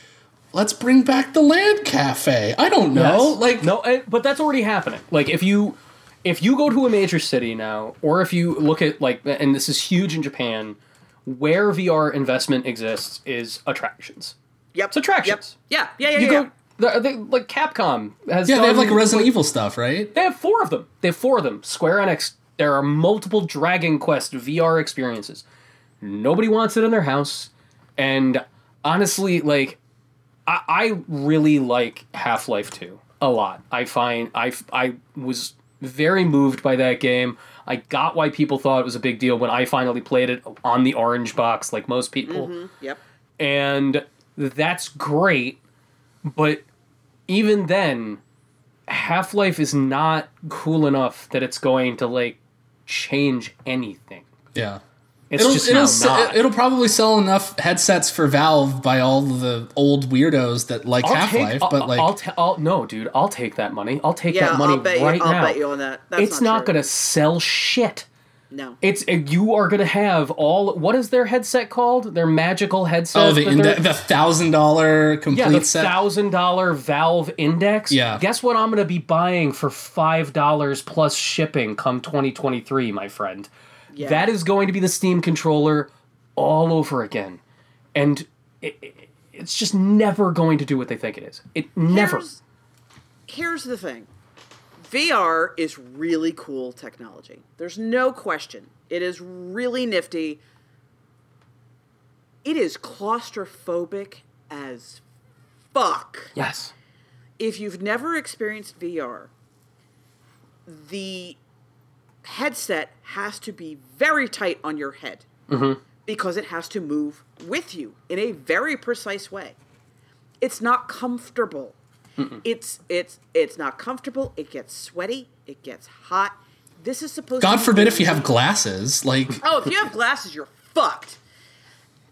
Let's bring back the LAN cafe. I don't know. Yes. Like no, eh, but that's already happening. Like if you if you go to a major city now, or if you look at like, and this is huge in Japan, where VR investment exists is attractions. Yep. It's attractions. Yep. Yeah. Yeah. Yeah. You yeah. go, the, they, like Capcom has. yeah, they have like Resident Evil stuff, right? They have four of them. They have four of them. Square Enix. There are multiple Dragon Quest VR experiences. Nobody wants it in their house, and honestly, like, I, I really like Half Life Two a lot. I find I I was very moved by that game. I got why people thought it was a big deal when I finally played it on the orange box, like most people mm-hmm, Yep. and that's great but even then half-life is not cool enough that it's going to like change anything Yeah. It's It'll, just it'll, now se- not. it'll probably sell enough headsets for Valve by all the old weirdos that like I'll Half Life, take, but I'll, like I'll, ta- I'll no dude i'll take that money i'll take Yeah. that money I'll bet right you. I'll now bet you on that. That's it's not, true. gonna sell shit No. it's uh, you are gonna have all what is their headset called their magical headset oh the that inde- the thousand dollar complete Yeah, the set. thousand dollar Valve Index. Yeah. Guess what? I'm gonna be buying for five dollars plus shipping come 2023, my friend. Yeah. That is going to be the Steam controller all over again, and it, it- it's just never going to do what they think it is. It never. Here's, here's the thing. VR is really cool technology. There's no question. It is really nifty. It is claustrophobic as fuck. Yes. if you've never experienced VR, the headset has to be very tight on your head mm-hmm. because it has to move with you in a very precise way. It's not comfortable. It's it's it's not comfortable. It gets sweaty. It gets hot. This is supposed. God to be forbid if you have glasses. Like Oh, if you have glasses, you're fucked.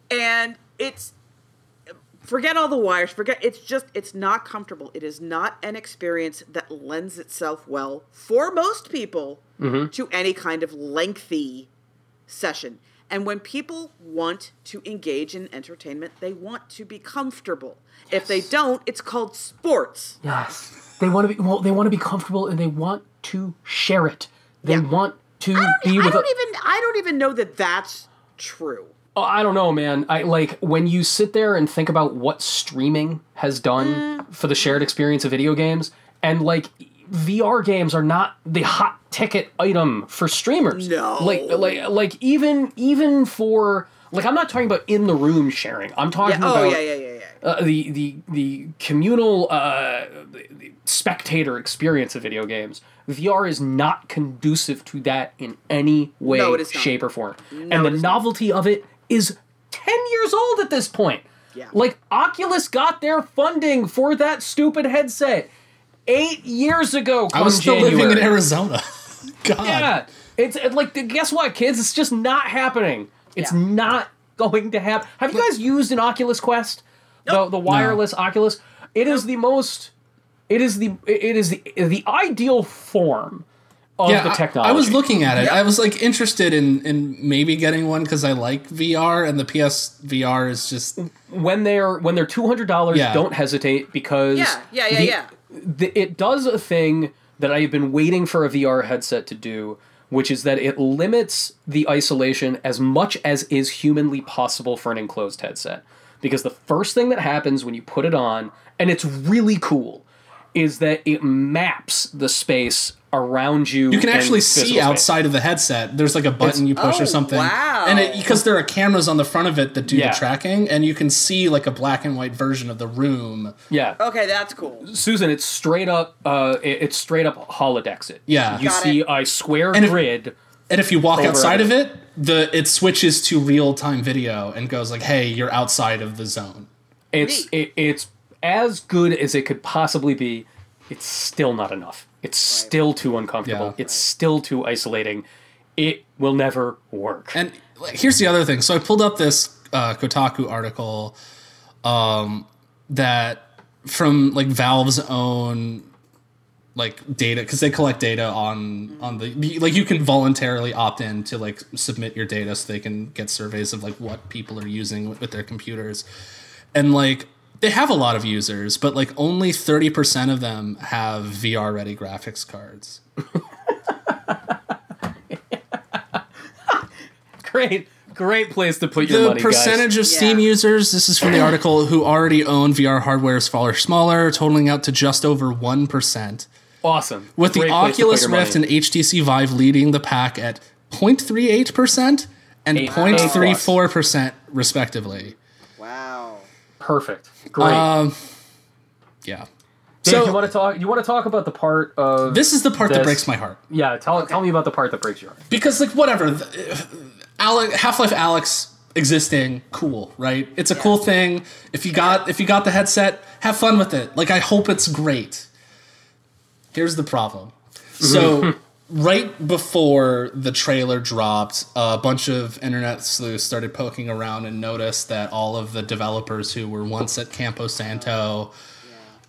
And it's forget all the wires. Forget it's just it's not comfortable. It is not an experience that lends itself well for most people mm-hmm. to any kind of lengthy session. And when people want to engage in entertainment, they want to be comfortable. If they don't, it's called sports. Yes. They want to be well. They want to be comfortable and they want to share it. They Yeah. want to I don't, be I don't a- even I don't even know that that's true. Oh, I don't know, man. I like when you sit there and think about what streaming has done Mm. for the shared experience of video games, and like VR games are not the hot ticket item for streamers. No. like like like even even for like I'm not talking about in the room sharing. I'm talking Yeah. Oh about yeah, yeah, yeah, yeah. uh, the the the communal uh, the, spectator experience of video games. VR is not conducive to that in any way, No, it is not. shape, or form. No, and the is not. novelty of it is ten years old at this point. Yeah. Like Oculus got their funding for that stupid headset eight years ago. I was come still living in Arizona. God. Yeah, it's it, like guess what, kids? It's just not happening. It's Yeah. not going to happen. Have you guys used an Oculus Quest? The the wireless Oculus. It is the most. It is the it is the the ideal form of Yeah, the I- technology. I, was looking at it. I was like interested in in maybe getting one because I like VR, and the PS VR is just when they're when they're two hundred dollars. Yeah. Don't hesitate because Yeah, yeah, yeah, the- yeah. the- it does a thing that I have been waiting for a VR headset to do, which is that it limits the isolation as much as is humanly possible for an enclosed headset. Because the first thing that happens when you put it on, and it's really cool, is that it maps the space around you. you can actually see space. outside of the headset. There's like a button you push Oh, or something, wow. and because there are cameras on the front of it that do Yeah. the tracking, and you can see like a black and white version of the room. Yeah. Okay, that's cool. Susan, it's straight up. Uh, it- it's straight up holodecks it. Yeah. you Got see it. a square And if- grid. And if you walk outside it. of it, the it switches to real time video and goes like, "Hey, you're outside of the zone." It's it, it's as good as it could possibly be. It's still not enough. It's still too uncomfortable. Yeah. It's still too isolating. It will never work. And here's the other thing. So I pulled up this uh, Kotaku article um, that from like Valve's own like data because they collect data on on the like you can voluntarily opt in to like submit your data so they can get surveys of like what people are using with, with their computers and like they have a lot of users but like only 30% of them have VR ready graphics cards great, great place to put your the money, The percentage guys. of Steam Yeah. users, this is from the article, who already own VR hardware is far smaller, totaling out to just over 1%. Awesome. With the Great place to put Oculus Rift money. and HTC Vive leading the pack at 0.38% and Eight- 0.34%, respectively. Wow. perfect. Great. Um, yeah. Dave, so- you want to talk? You want to talk about the part of This is the part that breaks my heart. Yeah, tell tell me about the part that breaks your heart. because like whatever Alyx, half-life alyx existing cool right it's a cool thing if you got if you got the headset have fun with it like i hope it's great here's the problem so right before the trailer dropped a bunch of internet sleuths started poking around and noticed that all of the developers who were once at campo santo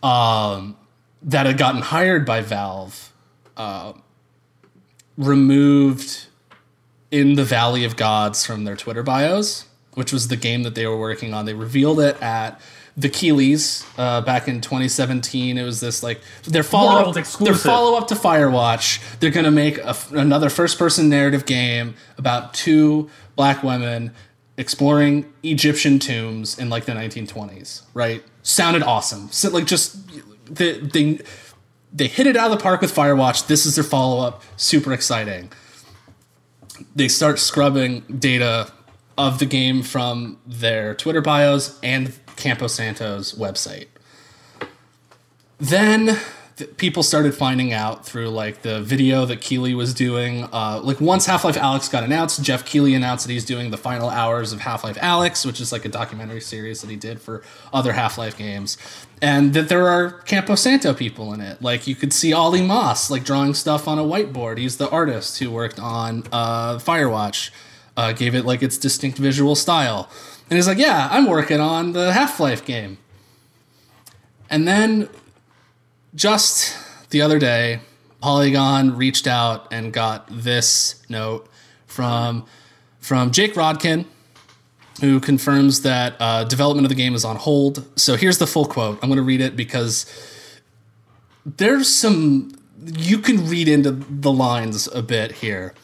um, that had gotten hired by valve uh, removed in the Valley of Gods from their Twitter bios, which was the game that they were working on. They revealed it at the Keighleys uh, back in 2017. It was this like their follow up, their follow up to Firewatch. They're gonna make a, another first person narrative game about two black women exploring Egyptian tombs in like the 1920s. Right? Sounded awesome. So like just the they they hit it out of the park with Firewatch. This is their follow up. Super exciting they start scrubbing data of the game from their Twitter bios and Campo Santo's website. Then th- people started finding out through like the video that Keighley was doing. Uh, like once Half Life Alyx got announced, Geoff Keighley announced that he's doing the final hours of Half Life Alyx, which is like a documentary series that he did for other Half Life games, and that there are Campo Santo people in it. Like you could see Ollie Moss like drawing stuff on a whiteboard. He's the artist who worked on uh, Firewatch, uh, gave it like its distinct visual style, and he's like, "Yeah, I'm working on the Half Life game." And then just the other day, Polygon reached out and got this note from from Jake Rodkin, who confirms that uh, development of the game is on hold. So here's the full quote. I'm going to read it because there's some you can read into the lines a bit here.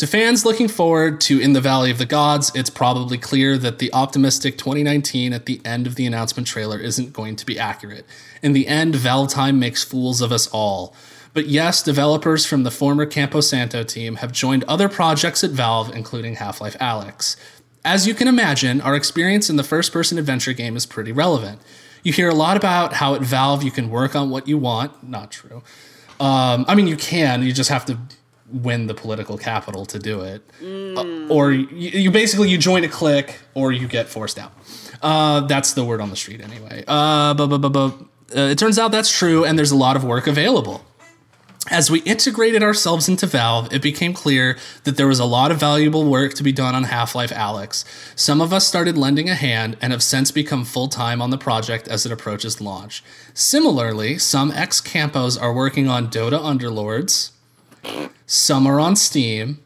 To fans looking forward to In the Valley of the Gods, it's probably clear that the optimistic 2019 at the end of the announcement trailer isn't going to be accurate. In the end, Valve Time makes fools of us all. But yes, developers from the former Campo Santo team have joined other projects at Valve, including Half Life Alyx. As you can imagine, our experience in the first person adventure game is pretty relevant. You hear a lot about how at Valve you can work on what you want. Not true. Um, I mean, you can, you just have to win the political capital to do it, uh, or you, you basically you join a clique or you get forced out. Uh, that's the word on the street anyway. Uh, but, but, but uh, it turns out that's true, and there's a lot of work available. As we integrated ourselves into Valve, it became clear that there was a lot of valuable work to be done on Half Life Alyx. Some of us started lending a hand and have since become full time on the project as it approaches launch. Similarly, some ex Campos are working on Dota Underlords, some are on Steam,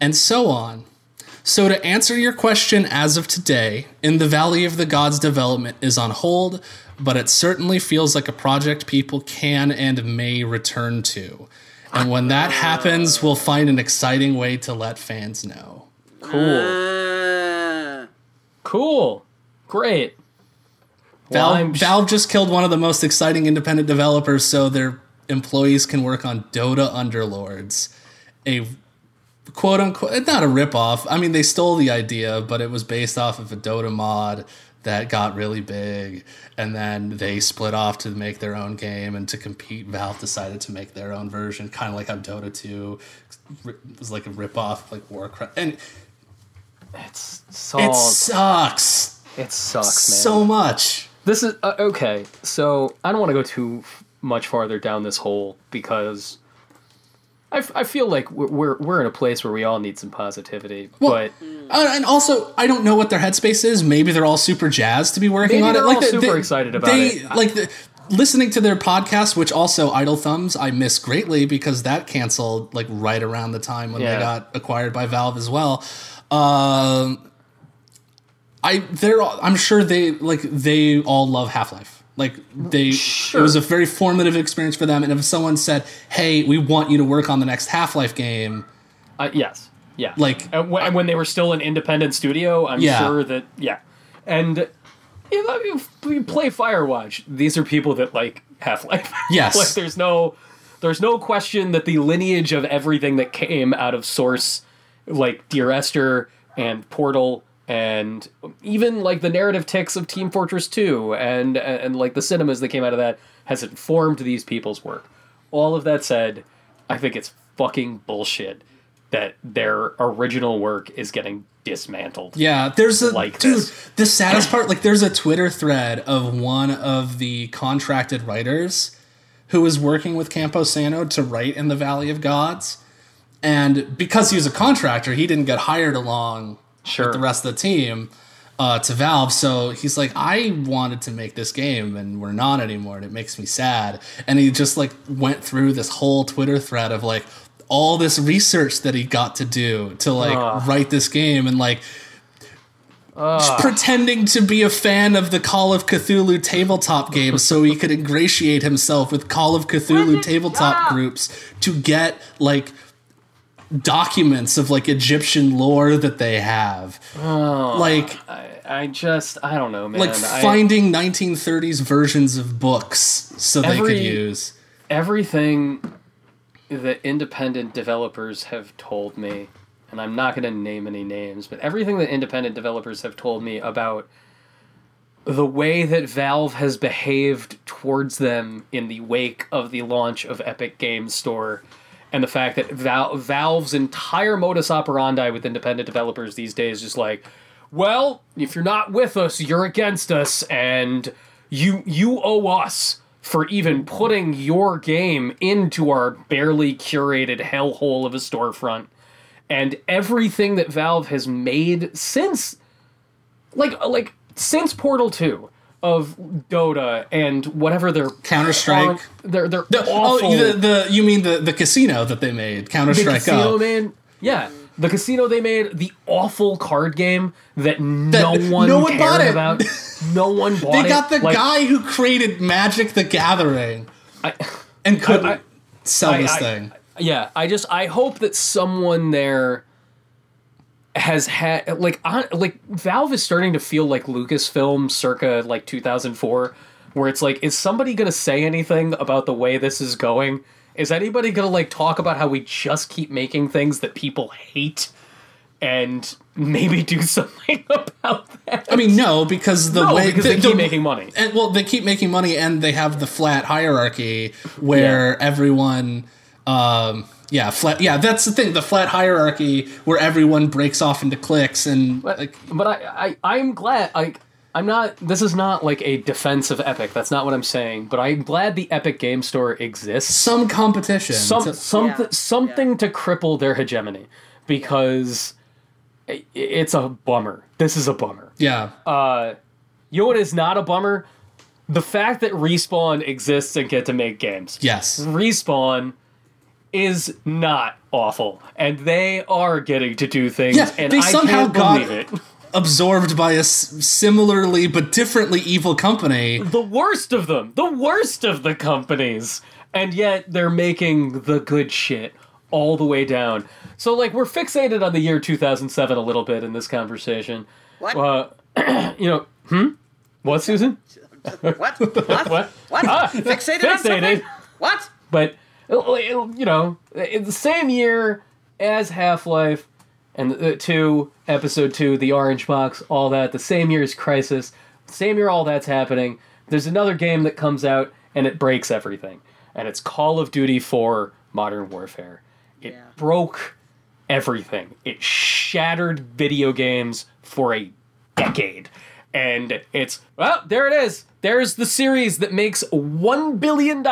and so on. So, to answer your question as of today, In the Valley of the Gods development is on hold, but it certainly feels like a project people can and may return to. And when that happens, we'll find an exciting way to let fans know. Cool. Uh, Cool. Great. Valve, I'm sh- Valve just killed one of the most exciting independent developers so their employees can work on Dota Underlords. A quote unquote, not a ripoff. I mean, they stole the idea, but it was based off of a Dota mod that got really big. And then they split off to make their own game. And to compete, Valve decided to make their own version, kind of like how Dota 2 was like a ripoff, like Warcraft. And it's so it sucks it sucks, man. so much. This is uh, okay. So I don't want to go too much farther down this hole because I, f- I feel like we're, we're we're in a place where we all need some positivity. but Uh, and also, I don't know what their headspace is. Maybe they're all super jazzed to be working on it. Like all the- super they- excited about they, it. Like the, listening to their podcast, which also Idle Thumbs, I miss greatly because that canceled like right around the time when Yeah. they got acquired by Valve as well. Um, I they're all, I'm sure they like they all love Half Life. Like they, Sure. it was a very formative experience for them. And if someone said, "Hey, we want you to work on the next Half Life game," uh, yes, yeah. Like- and when, when they were still an independent studio, I'm Yeah. sure that yeah, and. You know, you, you play Firewatch. These are people that like Half Life. Yes. like there's no, there's no question that the lineage of everything that came out of Source, like Dear Esther and Portal, and even like the narrative ticks of Team Fortress 2 and and like the cinemas that came out of that has informed these people's work. All of that said, I think it's fucking bullshit that their original work is getting dismantled. Yeah, there's a like dude. this. The saddest part, like, there's a Twitter thread of one of the contracted writers who was working with Campo Santo to write in the Valley of Gods, and because he was a contractor, he didn't get hired along Sure. with the rest of the team uh, to Valve. So he's like, I wanted to make this game, and we're not anymore, and it makes me sad. And he just like went through this whole Twitter thread of like all this research that he got to do to like Ugh. write this game, and like just pretending to be a fan of the Call of Cthulhu tabletop game so he could ingratiate himself with Call of Cthulhu tabletop groups to get like documents of like Egyptian lore that they have. Oh, like I, I just I don't know, man. like I- finding 1930s versions of books so they could use. everything that independent developers have told me, and I'm not going to name any names, but everything that independent developers have told me about the way that Valve has behaved towards them in the wake of the launch of Epic Games Store and the fact that Val- Valve's entire modus operandi with independent developers these days is just like, well, if you're not with us, you're against us, and you you owe us for even putting your game into our barely curated hellhole of a storefront. And everything that Valve has made since like like since Portal 2 of Dota and whatever their Counter-Strike. their their The, oh, awful oh, the, the you mean the the casino that they made, Counter the Strike casino Up. man yeah the casino they made the awful card game that no one no one cared bought it. about no one bought They it They got the Like, guy who created Magic the Gathering I, and couldn't I- sell I- this I- thing. yeah i just i hope that someone there has had like on like valve is starting to feel like lucasfilm circa like 2004 where it's like is somebody gonna say anything about the way this is going? Is anybody gonna like talk about how we just keep making things that people hate and maybe do something about that? I mean, no, because the No, way because the, they keep the- making money. and well, they keep making money, and they have the flat hierarchy where everyone um, yeah, flat. Yeah, that's the thing. The flat hierarchy where everyone breaks off into cliques and But, like but I, I I'm glad I I'm not this is not like a defense of Epic. That's not what I'm saying. But I'm glad the Epic Game Store exists. some competition. Some So- something Yeah. something Yeah. to cripple their hegemony because i it's a bummer. This is a bummer. yeah, Uh you know what is not a bummer? The fact that Respawn exists and get to make games. yes, Respawn is not awful, and they are getting to do things, Yeah, and they I somehow can't got- it. absorbed by a s- similarly but differently evil company. The worst of them, the worst of the companies, and yet they're making the good shit all the way down. So, like, we're fixated on the year 2007 a little bit in this conversation. What? Uh, you know, hmm? What, Susan? What? What? What? What? Ah, Fixated, on fixated. something? What? But it'll, it'll, you know, in the same year as Half Life and the uh, two episode two, the Orange Box, all that. The same year as Crysis, same year all that's happening. There's another game that comes out and it breaks everything, and it's Call of Duty 4 Modern Warfare. It Yeah. broke everything. It shattered video games for a decade. And it's, well, there it is. There's the series that makes $1 billion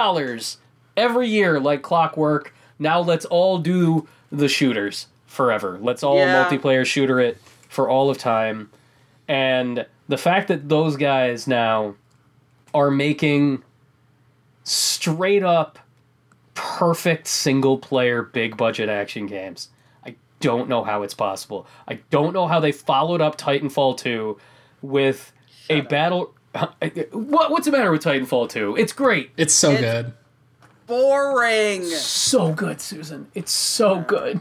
every year, like clockwork. Now let's all do the shooters forever. Let's all Yeah. multiplayer shooter it for all of time. And the fact that those guys now are making straight up perfect single player big budget action games. I don't know how it's possible. I don't know how they followed up Titanfall 2 with a battle what, what's the matter with Titanfall 2? It's great. It's so It's- good. Boring. So good, Susan. It's so good.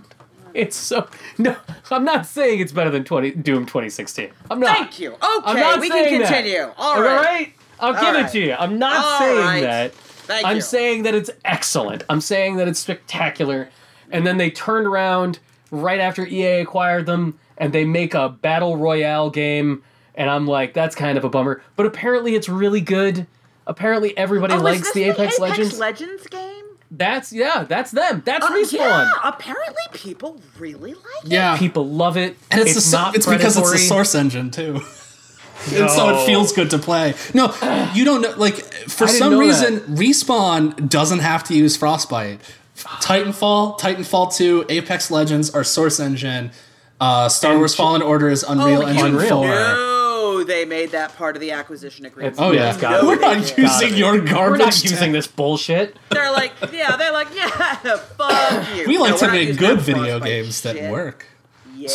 It's so no. I'm not saying it's better than 20 Doom 2016. I'm not. Thank you. I'm Okay, not we saying can that. continue. All All right. right. I'll give right. it to you. I'm not All saying right. that. Thank I'm you. saying that it's excellent. I'm saying that it's spectacular. And then they turned around right after EA acquired them and they make a battle royale game and I'm like that's kind of a bummer. But apparently it's really good. Apparently everybody Oh, is likes this the Apex, Legends. Legends game? that's yeah, that's them. That's Uh, Respawn. yeah, apparently people really like it. Yeah, People love it. and it's, it's the, so- not it's because it's a source engine too. And so it feels good to play. No, you don't know. Like for some know reason, respawn doesn't have to use Frostbite. Titanfall, Titanfall Two, Apex Legends are source engine. Uh, Star Wars sh- Fallen Order is Unreal oh, Engine Unreal. Four. Know they made that part of the acquisition agreement. It's- Oh Yeah, yeah, gotta we're not Gotta using be. your We're garbage. not using this bullshit. They're like, yeah, they're like, yeah, fuck you. We like we're to make good video Frostbite games that work. Yeah.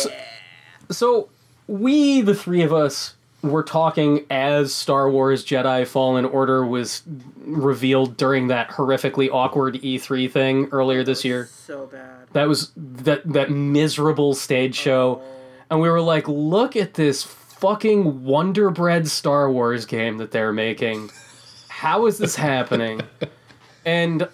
So we, the three of us, were talking as Star Wars Jedi Fallen Order was revealed during that horrifically awkward E3 thing earlier this year. so bad. That was that that miserable stage show, oh. and we were like, "Look at this fucking Wonder Bread Star Wars game that they're making. How is this happening?" and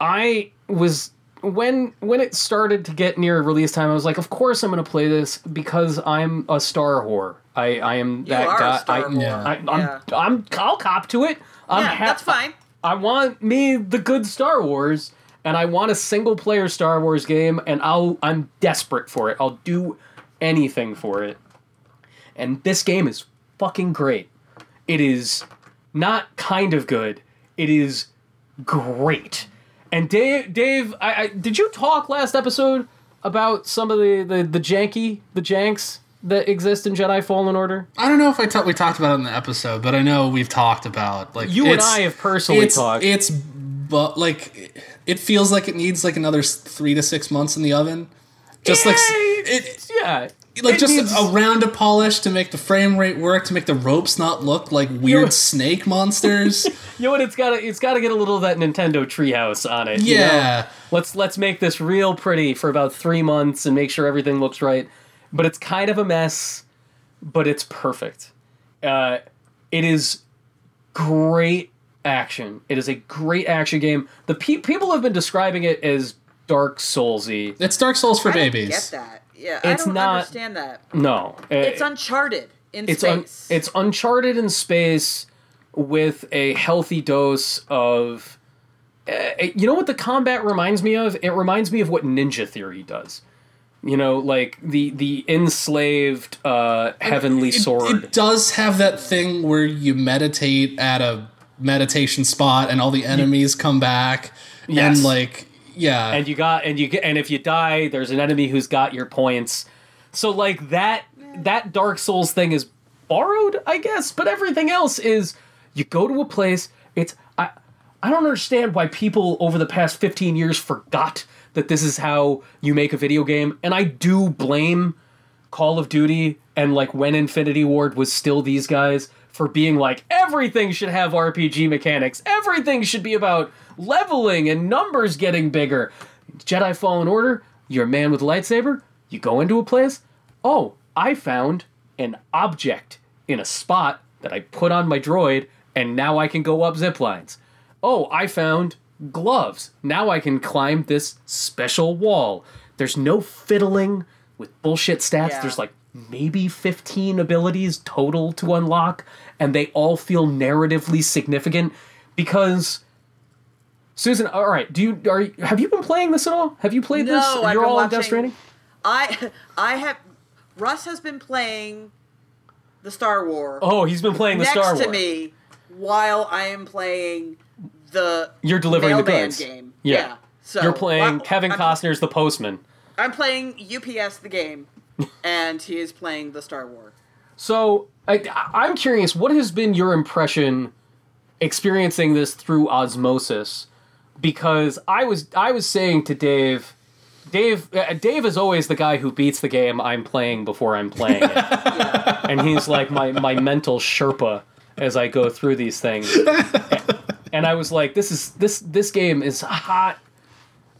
I was when when it started to get near release time, I was like, "Of course I'm going to play this because I'm a Star whore. I I am that guy. Star I, whore. Yeah. I, I'm Yeah. I'm I'll cop to it. I'm yeah, hap- that's fine. I want me the good Star Wars, and I want a single player Star Wars game, and I'll I'm desperate for it. I'll do anything for it. And this game is fucking great. It is not kind of good. It is great. And Dave, Dave, I, I did you talk last episode about some of the the the janky the janks that exist in Jedi Fallen Order? I don't know if I ta- we talked about it in the episode, but I know we've talked about like You and I have personally it's, talked. It's but like it feels like it needs like another three to six months in the oven. Just like s- it, yeah, like it just needs- a round of polish to make the frame rate work, to make the ropes not look like weird know- snake monsters. You know what? It's got to it's got to get a little of that Nintendo Treehouse on it. you know? yeah, Let's let's make this real pretty for about three months and make sure everything looks right. But it's kind of a mess, but it's perfect. Uh, it is great action. It is a great action game. The pe- people have been describing it as Dark Soulsy. it's Dark Souls for I babies. get that. Yeah, It's I don't not- understand that. No, It's Uncharted in it's un- space. it's Uncharted in space with a healthy dose of uh, you know what the combat reminds me of? It reminds me of what Ninja Theory does. You know, like the the enslaved uh, heavenly It- sword. It, does have that thing where you meditate at a meditation spot and all the enemies come back. Yes. And like, yeah. and you got and you get and if you die there's an enemy who's got your points. So like that that dark souls thing is borrowed i guess but everything else is you go to a place it's i i don't understand why people over the past 15 years forgot that this is how you make a video game and i do blame call of duty and like when infinity ward was still these guys for being like everything should have rpg mechanics. Everything should be about leveling and numbers getting bigger. Jedi fallen order you're a man with a lightsaber? You go into a place? Oh i found an object in a spot that i put on my droid and now i can go up zip lines. Oh i found gloves. Now i can climb this special wall. There's no fiddling with bullshit stats. Yeah. there's like maybe 15 abilities total to unlock and they all feel narratively significant because Susan, all right, do you are you- have you been playing this at all? Have you played this? No, I've You're been all in watching- Death Stranding? I I have Russ has been playing the Star Wars Oh, he's been playing the next Star to me while I am playing the You're delivering the goods. game. Yeah. Yeah. So You're playing well, Kevin I'm, Costner's The Postman. I'm playing UPS the game, and he is playing the Star Wars. So I, I'm curious, what has been your impression experiencing this through osmosis? Because I was I was saying to Dave, Dave uh, Dave is always the guy who beats the game I'm playing before I'm playing it, and he's like my my mental Sherpa as I go through these things. and I was like, this is this this game is hot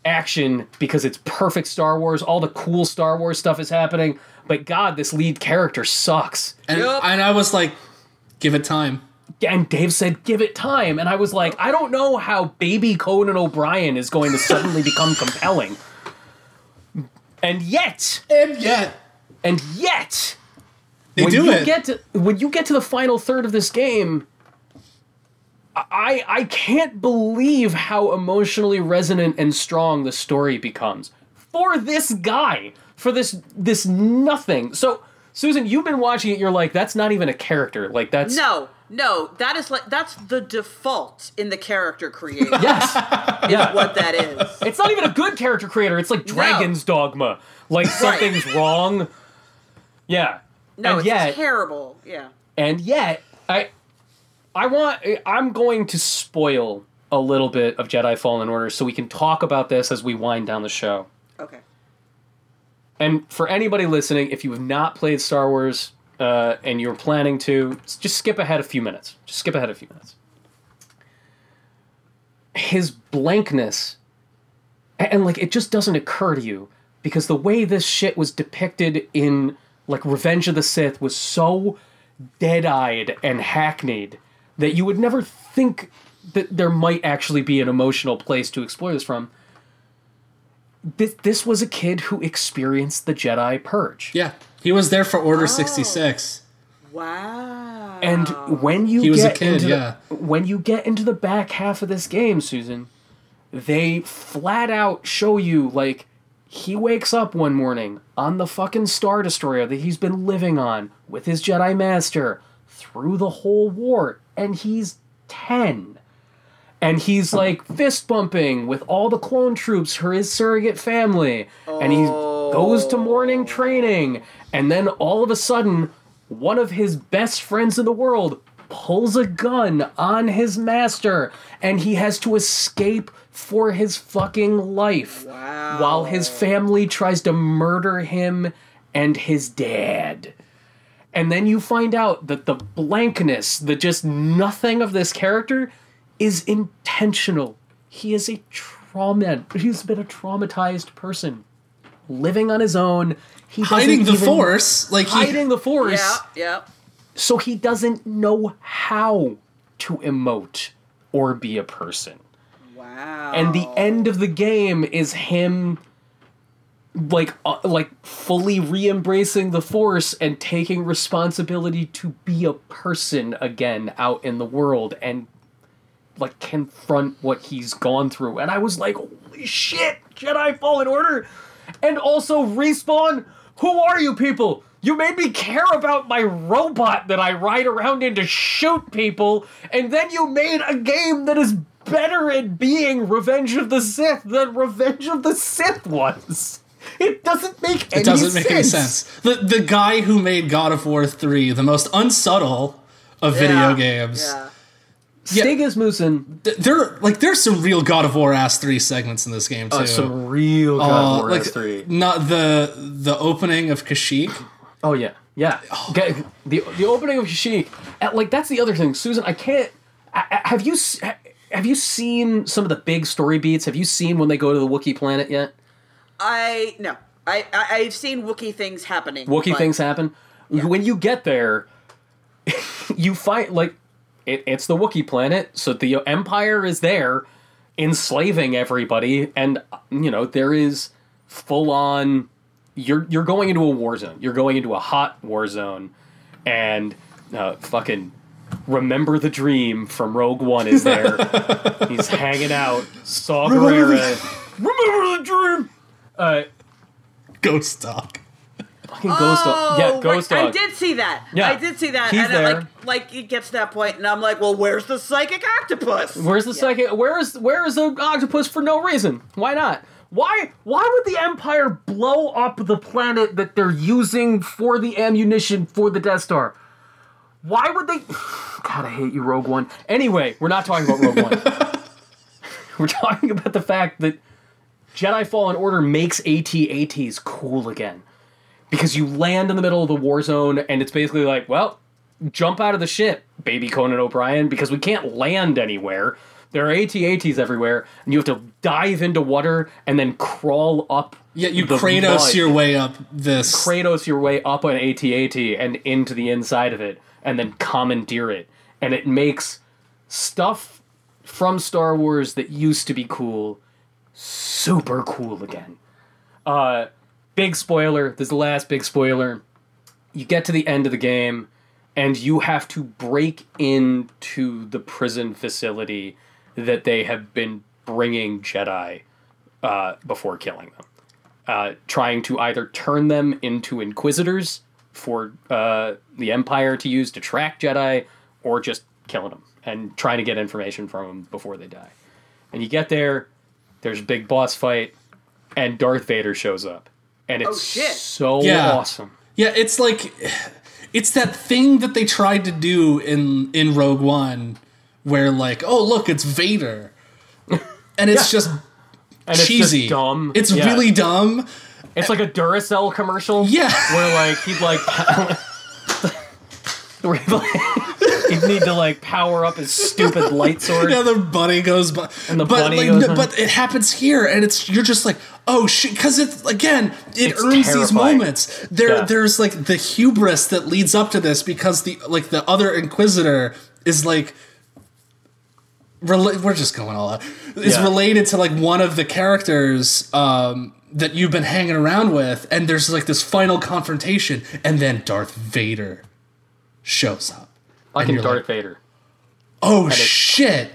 action because it's perfect Star Wars. All the cool Star Wars stuff is happening, but God, this lead character sucks. and, Yup. and I was like, give it time. And Dave said, "Give it time," and I was like, "I don't know how Baby Conan O'Brien is going to suddenly become compelling." And yet, And yet, and yet, they when do you it. get to when you get to the final third of this game, I I can't believe how emotionally resonant and strong the story becomes for this guy, for this this nothing. So, Susan, you've been watching it. You're like, that's not even a character. Like that's No, no, that is like that's the default in the character creator. yes, yeah. what that is. It's not even a good character creator. It's like Dragon's Dogma. Like something's wrong. Yeah. No, and it's yet, terrible. Yeah. and yet, I, I want. I'm going to spoil a little bit of Jedi Fallen Order so we can talk about this as we wind down the show. Okay. And for anybody listening, if you have not played Star Wars uh, and you're planning to, just skip ahead a few minutes. Just skip ahead a few minutes. His blankness, and, and, like it just doesn't occur to you because the way this shit was depicted in like Revenge of the Sith was so dead-eyed and hackneyed that you would never think that there might actually be an emotional place to explore this from this, this was a kid who experienced the Jedi Purge. yeah, he was there for Oh. Order 66. Wow. And when you He was a get kid, into yeah. the, when you get into the back half of this game, Susan, they flat out show you like he wakes up one morning on the fucking star destroyer that he's been living on with his Jedi master through the whole war and he's 10 and he's like fist bumping with all the clone troops for his surrogate family. And he goes to morning oh. training. And then all of a sudden one of his best friends in the world pulls a gun on his master. And he has to escape for his fucking life Wow. while his family tries to murder him and his dad. And then you find out that the blankness, the just nothing of this character is intentional. He is a trauma. He's been a traumatized person, living on his own. He doesn't Hiding the Force, like he, hiding the force. Yeah, yeah. So he doesn't know how to emote or be a person. Wow. And the end of the game is him like uh, like fully re-embracing the force and taking responsibility to be a person again out in the world and like confront what he's gone through. And I was like, holy shit, Jedi Fallen Order. And also respawn. Who are you people? You made me care about my robot that I ride around in to shoot people, and then you made a game that is better at being Revenge of the Sith than Revenge of the Sith was. It doesn't make any It doesn't make any sense. sense. The the guy who made God of War 3, the most unsubtle of video games. Yeah. Stig Asmussen, th- There like there's some real God of War ass 3 segments in this game too. uh, some real God Uh, of War like S3. not the the opening of Kashyyyk. Oh yeah, yeah. Get- the the opening of Kashyyyk, like that's the other thing, Susan. I can't. I, I- have you have you seen some of the big story beats? Have you seen when they go to the Wookiee planet yet? I no. I, I I've seen Wookiee things happening. Wookiee things happen. When you get there, you find like it, it's the Wookiee planet, so the Empire is there, enslaving everybody, and you know there is full on. You're you're going into a war zone. You're going into a hot war zone, and uh, fucking remember the dream from Rogue One is there. He's hanging out. Saw Remember Gerrera. Remember the dream. Uh, Ghost Dog. Fucking Ghost Dog. Oh, yeah, Oh, Ghost right. Dog. I did see that. Yeah. I did see that. He's and it, like like it gets to that point and I'm like, well, where's the psychic octopus? Where's the psychic? Where is where is the octopus for no reason? Why not? Why why would the Empire blow up the planet that they're using for the ammunition for the Death Star? Why would they? God, I hate you, Rogue One. Anyway, we're not talking about Rogue One. we're talking about the fact that Jedi Fallen Order makes AT-ATs cool again because you land in the middle of the war zone and it's basically like, well, jump out of the ship, baby Conan O'Brien, because we can't land anywhere. There are AT-ATs everywhere, and you have to dive into water and then crawl up. Yeah, you Kratos mud. your way up this. Kratos your way up an AT-AT and into the inside of it, and then commandeer it, and it makes stuff from Star Wars that used to be cool super cool again. Uh, big spoiler. This is the last big spoiler. You get to the end of the game, and you have to break into the prison facility that they have been bringing Jedi uh, before killing them. Uh, trying to either turn them into Inquisitors for uh, the Empire to use to track Jedi, or just killing them and trying to get information from them before they die. And you get there, there's a big boss fight, and Darth Vader shows up. And it's Oh, shit. so Yeah. awesome. Yeah, it's like it's that thing that they tried to do in in Rogue One where like, oh look, it's Vader. And it's Yeah. just And it's cheesy. just dumb. It's Yeah. really dumb. It's like a Duracell commercial. Yeah. Where like he'd like where he'd, like, need to like power up his stupid light sword. Yeah, the bunny goes by. And the but, bunny like, goes n- on. But it happens here, and it's you're just like, oh shit, because it's again, it It's earns these moments. There, Yeah. there's like the hubris that leads up to this because the like the other Inquisitor is like. Rela- we're just going all out. Is Yeah. related to like one of the characters um, that you've been hanging around with, and there's like this final confrontation, and then Darth Vader shows up. Like And in Darth like- Vader. Oh it's- shit!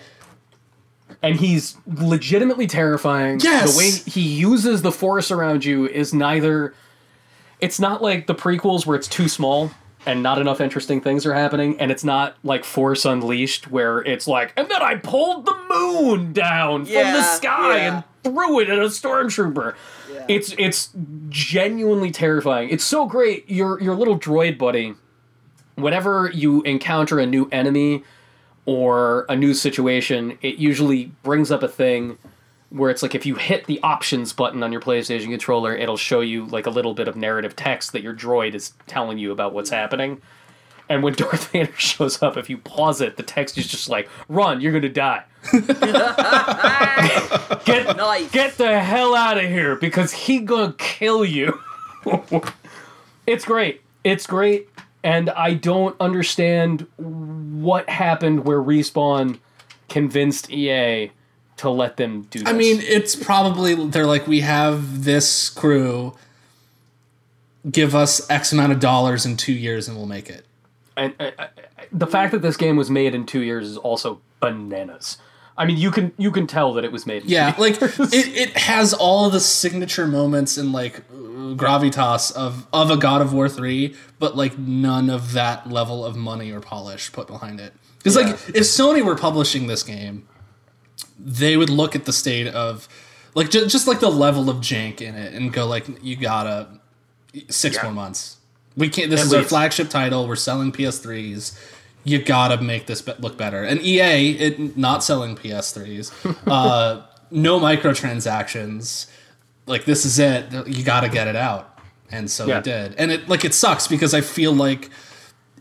and he's legitimately terrifying. Yes. The way he uses the force around you is neither it's not like the prequels where it's too small and not enough interesting things are happening, and it's not like Force Unleashed where it's like, and then I pulled the moon down from the sky yeah. and threw it at a stormtrooper. It's it's genuinely terrifying. It's so great. Your your little droid buddy, whenever you encounter a new enemy or a new situation, it usually brings up a thing where it's like if you hit the options button on your PlayStation controller, it'll show you like a little bit of narrative text that your droid is telling you about what's happening. And when Darth Vader shows up, if you pause it, the text is just like, "Run, you're gonna die. get Nice. get the hell out of here because he gonna kill you." it's great. It's great, and I don't understand what happened where respawn convinced EA to let them do. This. I mean, it's probably they're like, we have this crew. Give us X amount of dollars in two years, and we'll make it. and uh, uh, the fact that this game was made in two years is also bananas. I mean, you can you can tell that it was made. Yeah, like it, it has all the signature moments and like gravitas of of a God of War three, but like none of that level of money or polish put behind it. Because like if Sony were publishing this game, they would look at the state of like just, just like the level of jank in it and go like you gotta six Yeah. more months. We can't. This At is our flagship title. We're selling PS3s. You gotta make this look better. And EA, it not selling PS3s. uh, no microtransactions. Like this is it. You gotta get it out. And so Yeah. they did. And it like it sucks because I feel like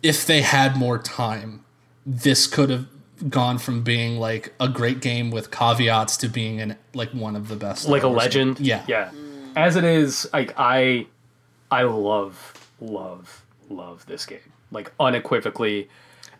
if they had more time, this could have gone from being like a great game with caveats to being an like one of the best. like a legend. Yeah. yeah. As it is, like I, I love, love, love this game, like unequivocally,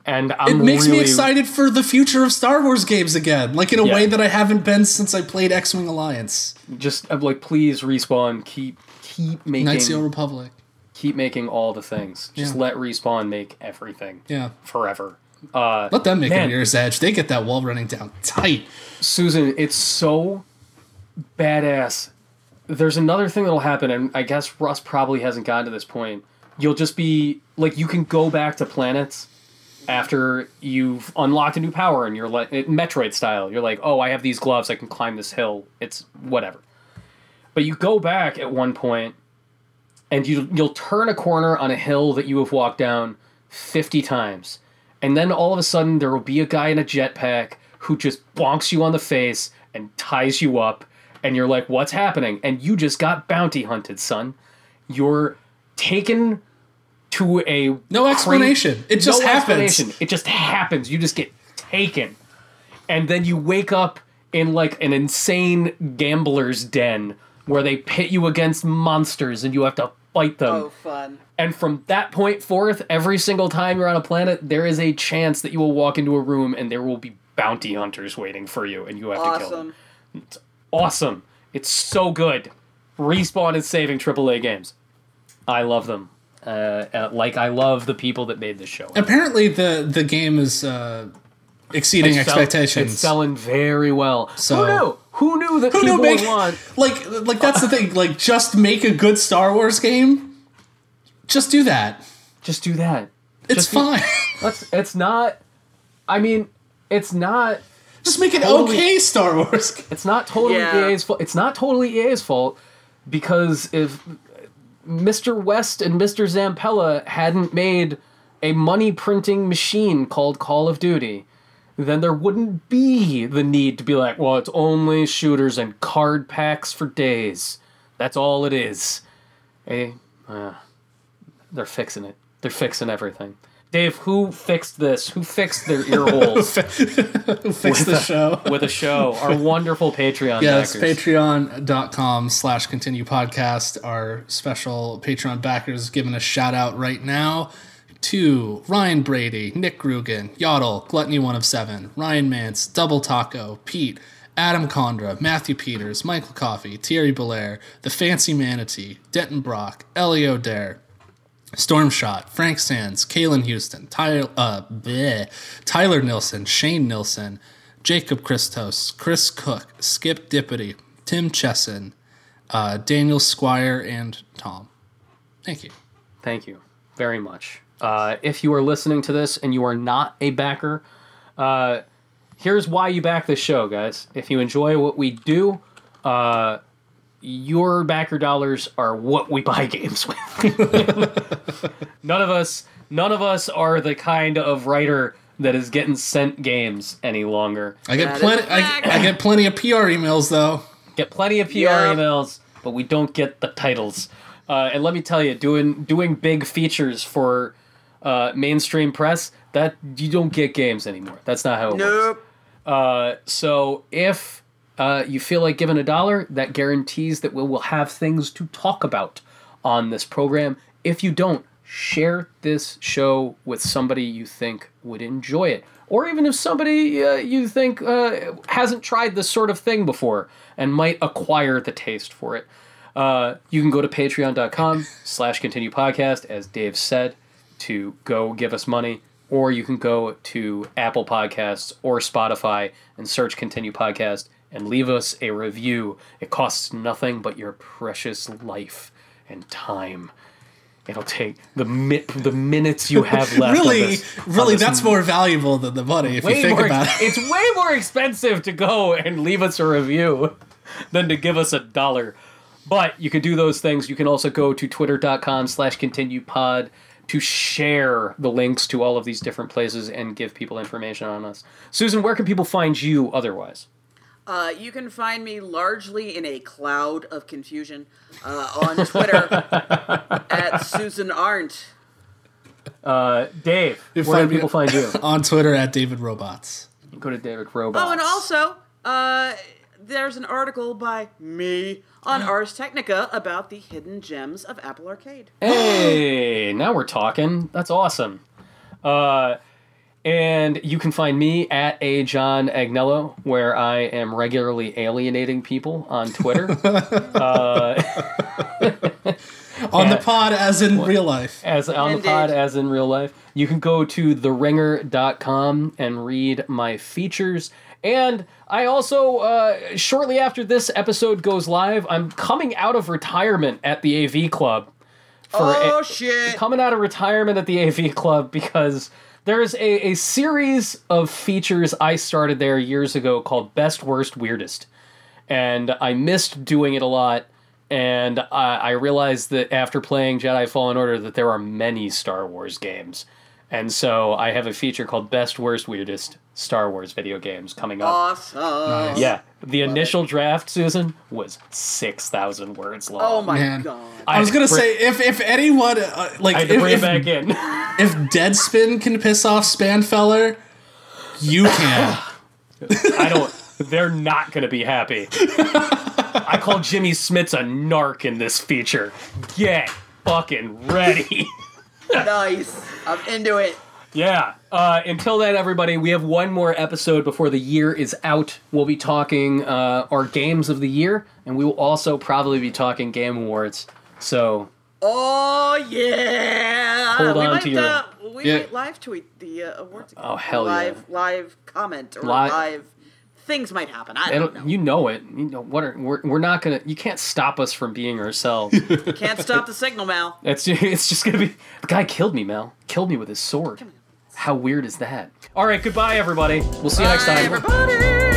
and I'm It makes really, me excited for the future of Star Wars games again, like in a Yeah. way that I haven't been since I played X Wing Alliance, Just I'm like, please respawn, keep keep making Knights of the Old Republic. keep making all the things. Just Yeah. let respawn make everything Yeah, forever. Uh, let them make Man. a Mirror's Edge. They get that wall running down tight. Susan, it's so badass. There's another thing that'll happen, and I guess Russ probably hasn't gotten to this point. You'll just be like, you can go back to planets after you've unlocked a new power, and you're like, Metroid style. You're like, oh, I have these gloves, I can climb this hill. It's whatever. But you go back at one point, and you you'll turn a corner on a hill that you have walked down 50 times. And then all of a sudden there will be a guy in a jetpack who just bonks you on the face and ties you up and you're like what's happening? And you just got bounty hunted, son. You're taken to a No cra- explanation. It just happens. explanation. It just happens. You just get taken. And then you wake up in like an insane gambler's den where they pit you against monsters and you have to fight them. Oh, fun. And from that point forth, every single time you're on a planet, there is a chance that you will walk into a room and there will be bounty hunters waiting for you and you have to kill them. It's Awesome. It's so good. Respawn is saving AAA games. I love them. Uh, uh, like I love the people that made this show. Apparently, the the game is uh, exceeding It's sell- expectations. It's selling very well. So- Who knew? Who knew that Who people knew make would want? like like that's the thing. Like, just make a good Star Wars game. Just do that. Just do that. It's Just be- fine. Let's. It's not. I mean, it's not. just make an Totally- okay Star Wars. It's not totally Yeah. EA's fault. It's not totally EA's fault because if Mr. West and Mr. Zampella hadn't made a money printing machine called Call of Duty, then there wouldn't be the need to be like, well, it's only shooters and card packs for days. That's all it is. Hey, uh, they're fixing it. They're fixing everything. Dave, who fixed this? Who fixed their ear holes who fixed the show. with a show? Our wonderful Patreon Yes, backers. patreon.com slash continue podcast. Our special Patreon backers giving a shout out right now to Ryan Brady, Nick Rugen, Yodel, Gluttony One of Seven, Ryan Mance, Double Taco, Pete, Adam Condra, Matthew Peters, Michael Coffey, Thierry Belair, The Fancy Manatee, Denton Brock, Elio Dare, Stormshot, Frank Sands, Kalen Houston, Tyler, uh, bleh, Tyler Nilsson, Shane Nilsson, Jacob Christos, Chris Cook, Skip Dippity, Tim Chesson, uh, Daniel Squire, and Tom. Thank you. Thank you very much. Uh, if you are listening to this and you are not a backer, uh, here's why you back this show, guys. If you enjoy what we do, uh, your backer dollars are what we buy games with. none of us, none of us are the kind of writer that is getting sent games any longer. I get That is plenty. a I, fact. I get plenty of PR emails though. get plenty of PR Yeah. emails, but we don't get the titles. Uh, and let me tell you, doing doing big features for uh, mainstream press that you don't get games anymore. That's not how it works. Nope. Uh, so if uh, you feel like giving a dollar, that guarantees that we will have things to talk about on this program. If you don't, share this show with somebody you think would enjoy it. Or even if somebody uh, you think uh, hasn't tried this sort of thing before and might acquire the taste for it. Uh, you can go to patreon.com slash continue podcast, as Dave said, to go give us money or you can go to Apple Podcasts or Spotify and search Continue Podcast and leave us a review. It costs nothing but your precious life and time. It'll take the mi- the minutes you have left. really, this- really, that's more valuable than the money if you think more, about it. It's way more expensive to go and leave us a review than to give us a dollar. But you can do those things. You can also go to twitter.com slash continue pod to share the links to all of these different places and give people information on us. Susan, where can people find you otherwise? Uh, you can find me largely in a cloud of confusion uh, on Twitter at Susan Arendt. Uh, Dave, You where find can me- people find you? On Twitter at David Robots. Go to David Robots. Oh, and also, uh, there's an article by me on Ars Technica about the hidden gems of Apple Arcade. Hey, now we're talking. That's awesome. Uh, and you can find me at a John Agnello, where I am regularly alienating people on Twitter. On the pod, as in real life. as on the pod as in real life. You can go to theringer.com and read my features. And I also, uh, shortly after this episode goes live, I'm coming out of retirement at the AV Club. For Oh, a- shit. Coming out of retirement at the AV Club because there's a, a series of features I started there years ago called Best, Worst, Weirdest. And I missed doing it a lot. And I, I realized that after playing Jedi Fallen Order that there are many Star Wars games, and so I have a feature called Best, Worst, Weirdest Star Wars video games coming up. Awesome. Yeah, the initial draft, Susan, was six thousand words long. Oh my Man. god. I was gonna say if if anyone uh, like I had to if, bring if, it back in. if Deadspin can piss off Spanfeller, you can. I don't. They're not going to be happy. I call Jimmy Smits a narc in this feature. Get fucking ready. nice. I'm into it. Yeah. Uh, until then, everybody, we have one more episode before the year is out. We'll be talking uh, our games of the year, and we will also probably be talking Game Awards. So, Oh yeah. Hold we on might, to your- uh, we Yeah. might live tweet the uh, awards. Oh, hell yeah. live, Live comment or Li- live things might happen. I don't it'll, know. you know it. You know what? Are, we're, we're not gonna. You can't stop us from being ourselves. Can't stop the signal, Mal. it's it's just gonna be. The guy killed me, Mel. Killed me with his sword. How weird is that? All right. Goodbye, everybody. We'll see you next time. everybody.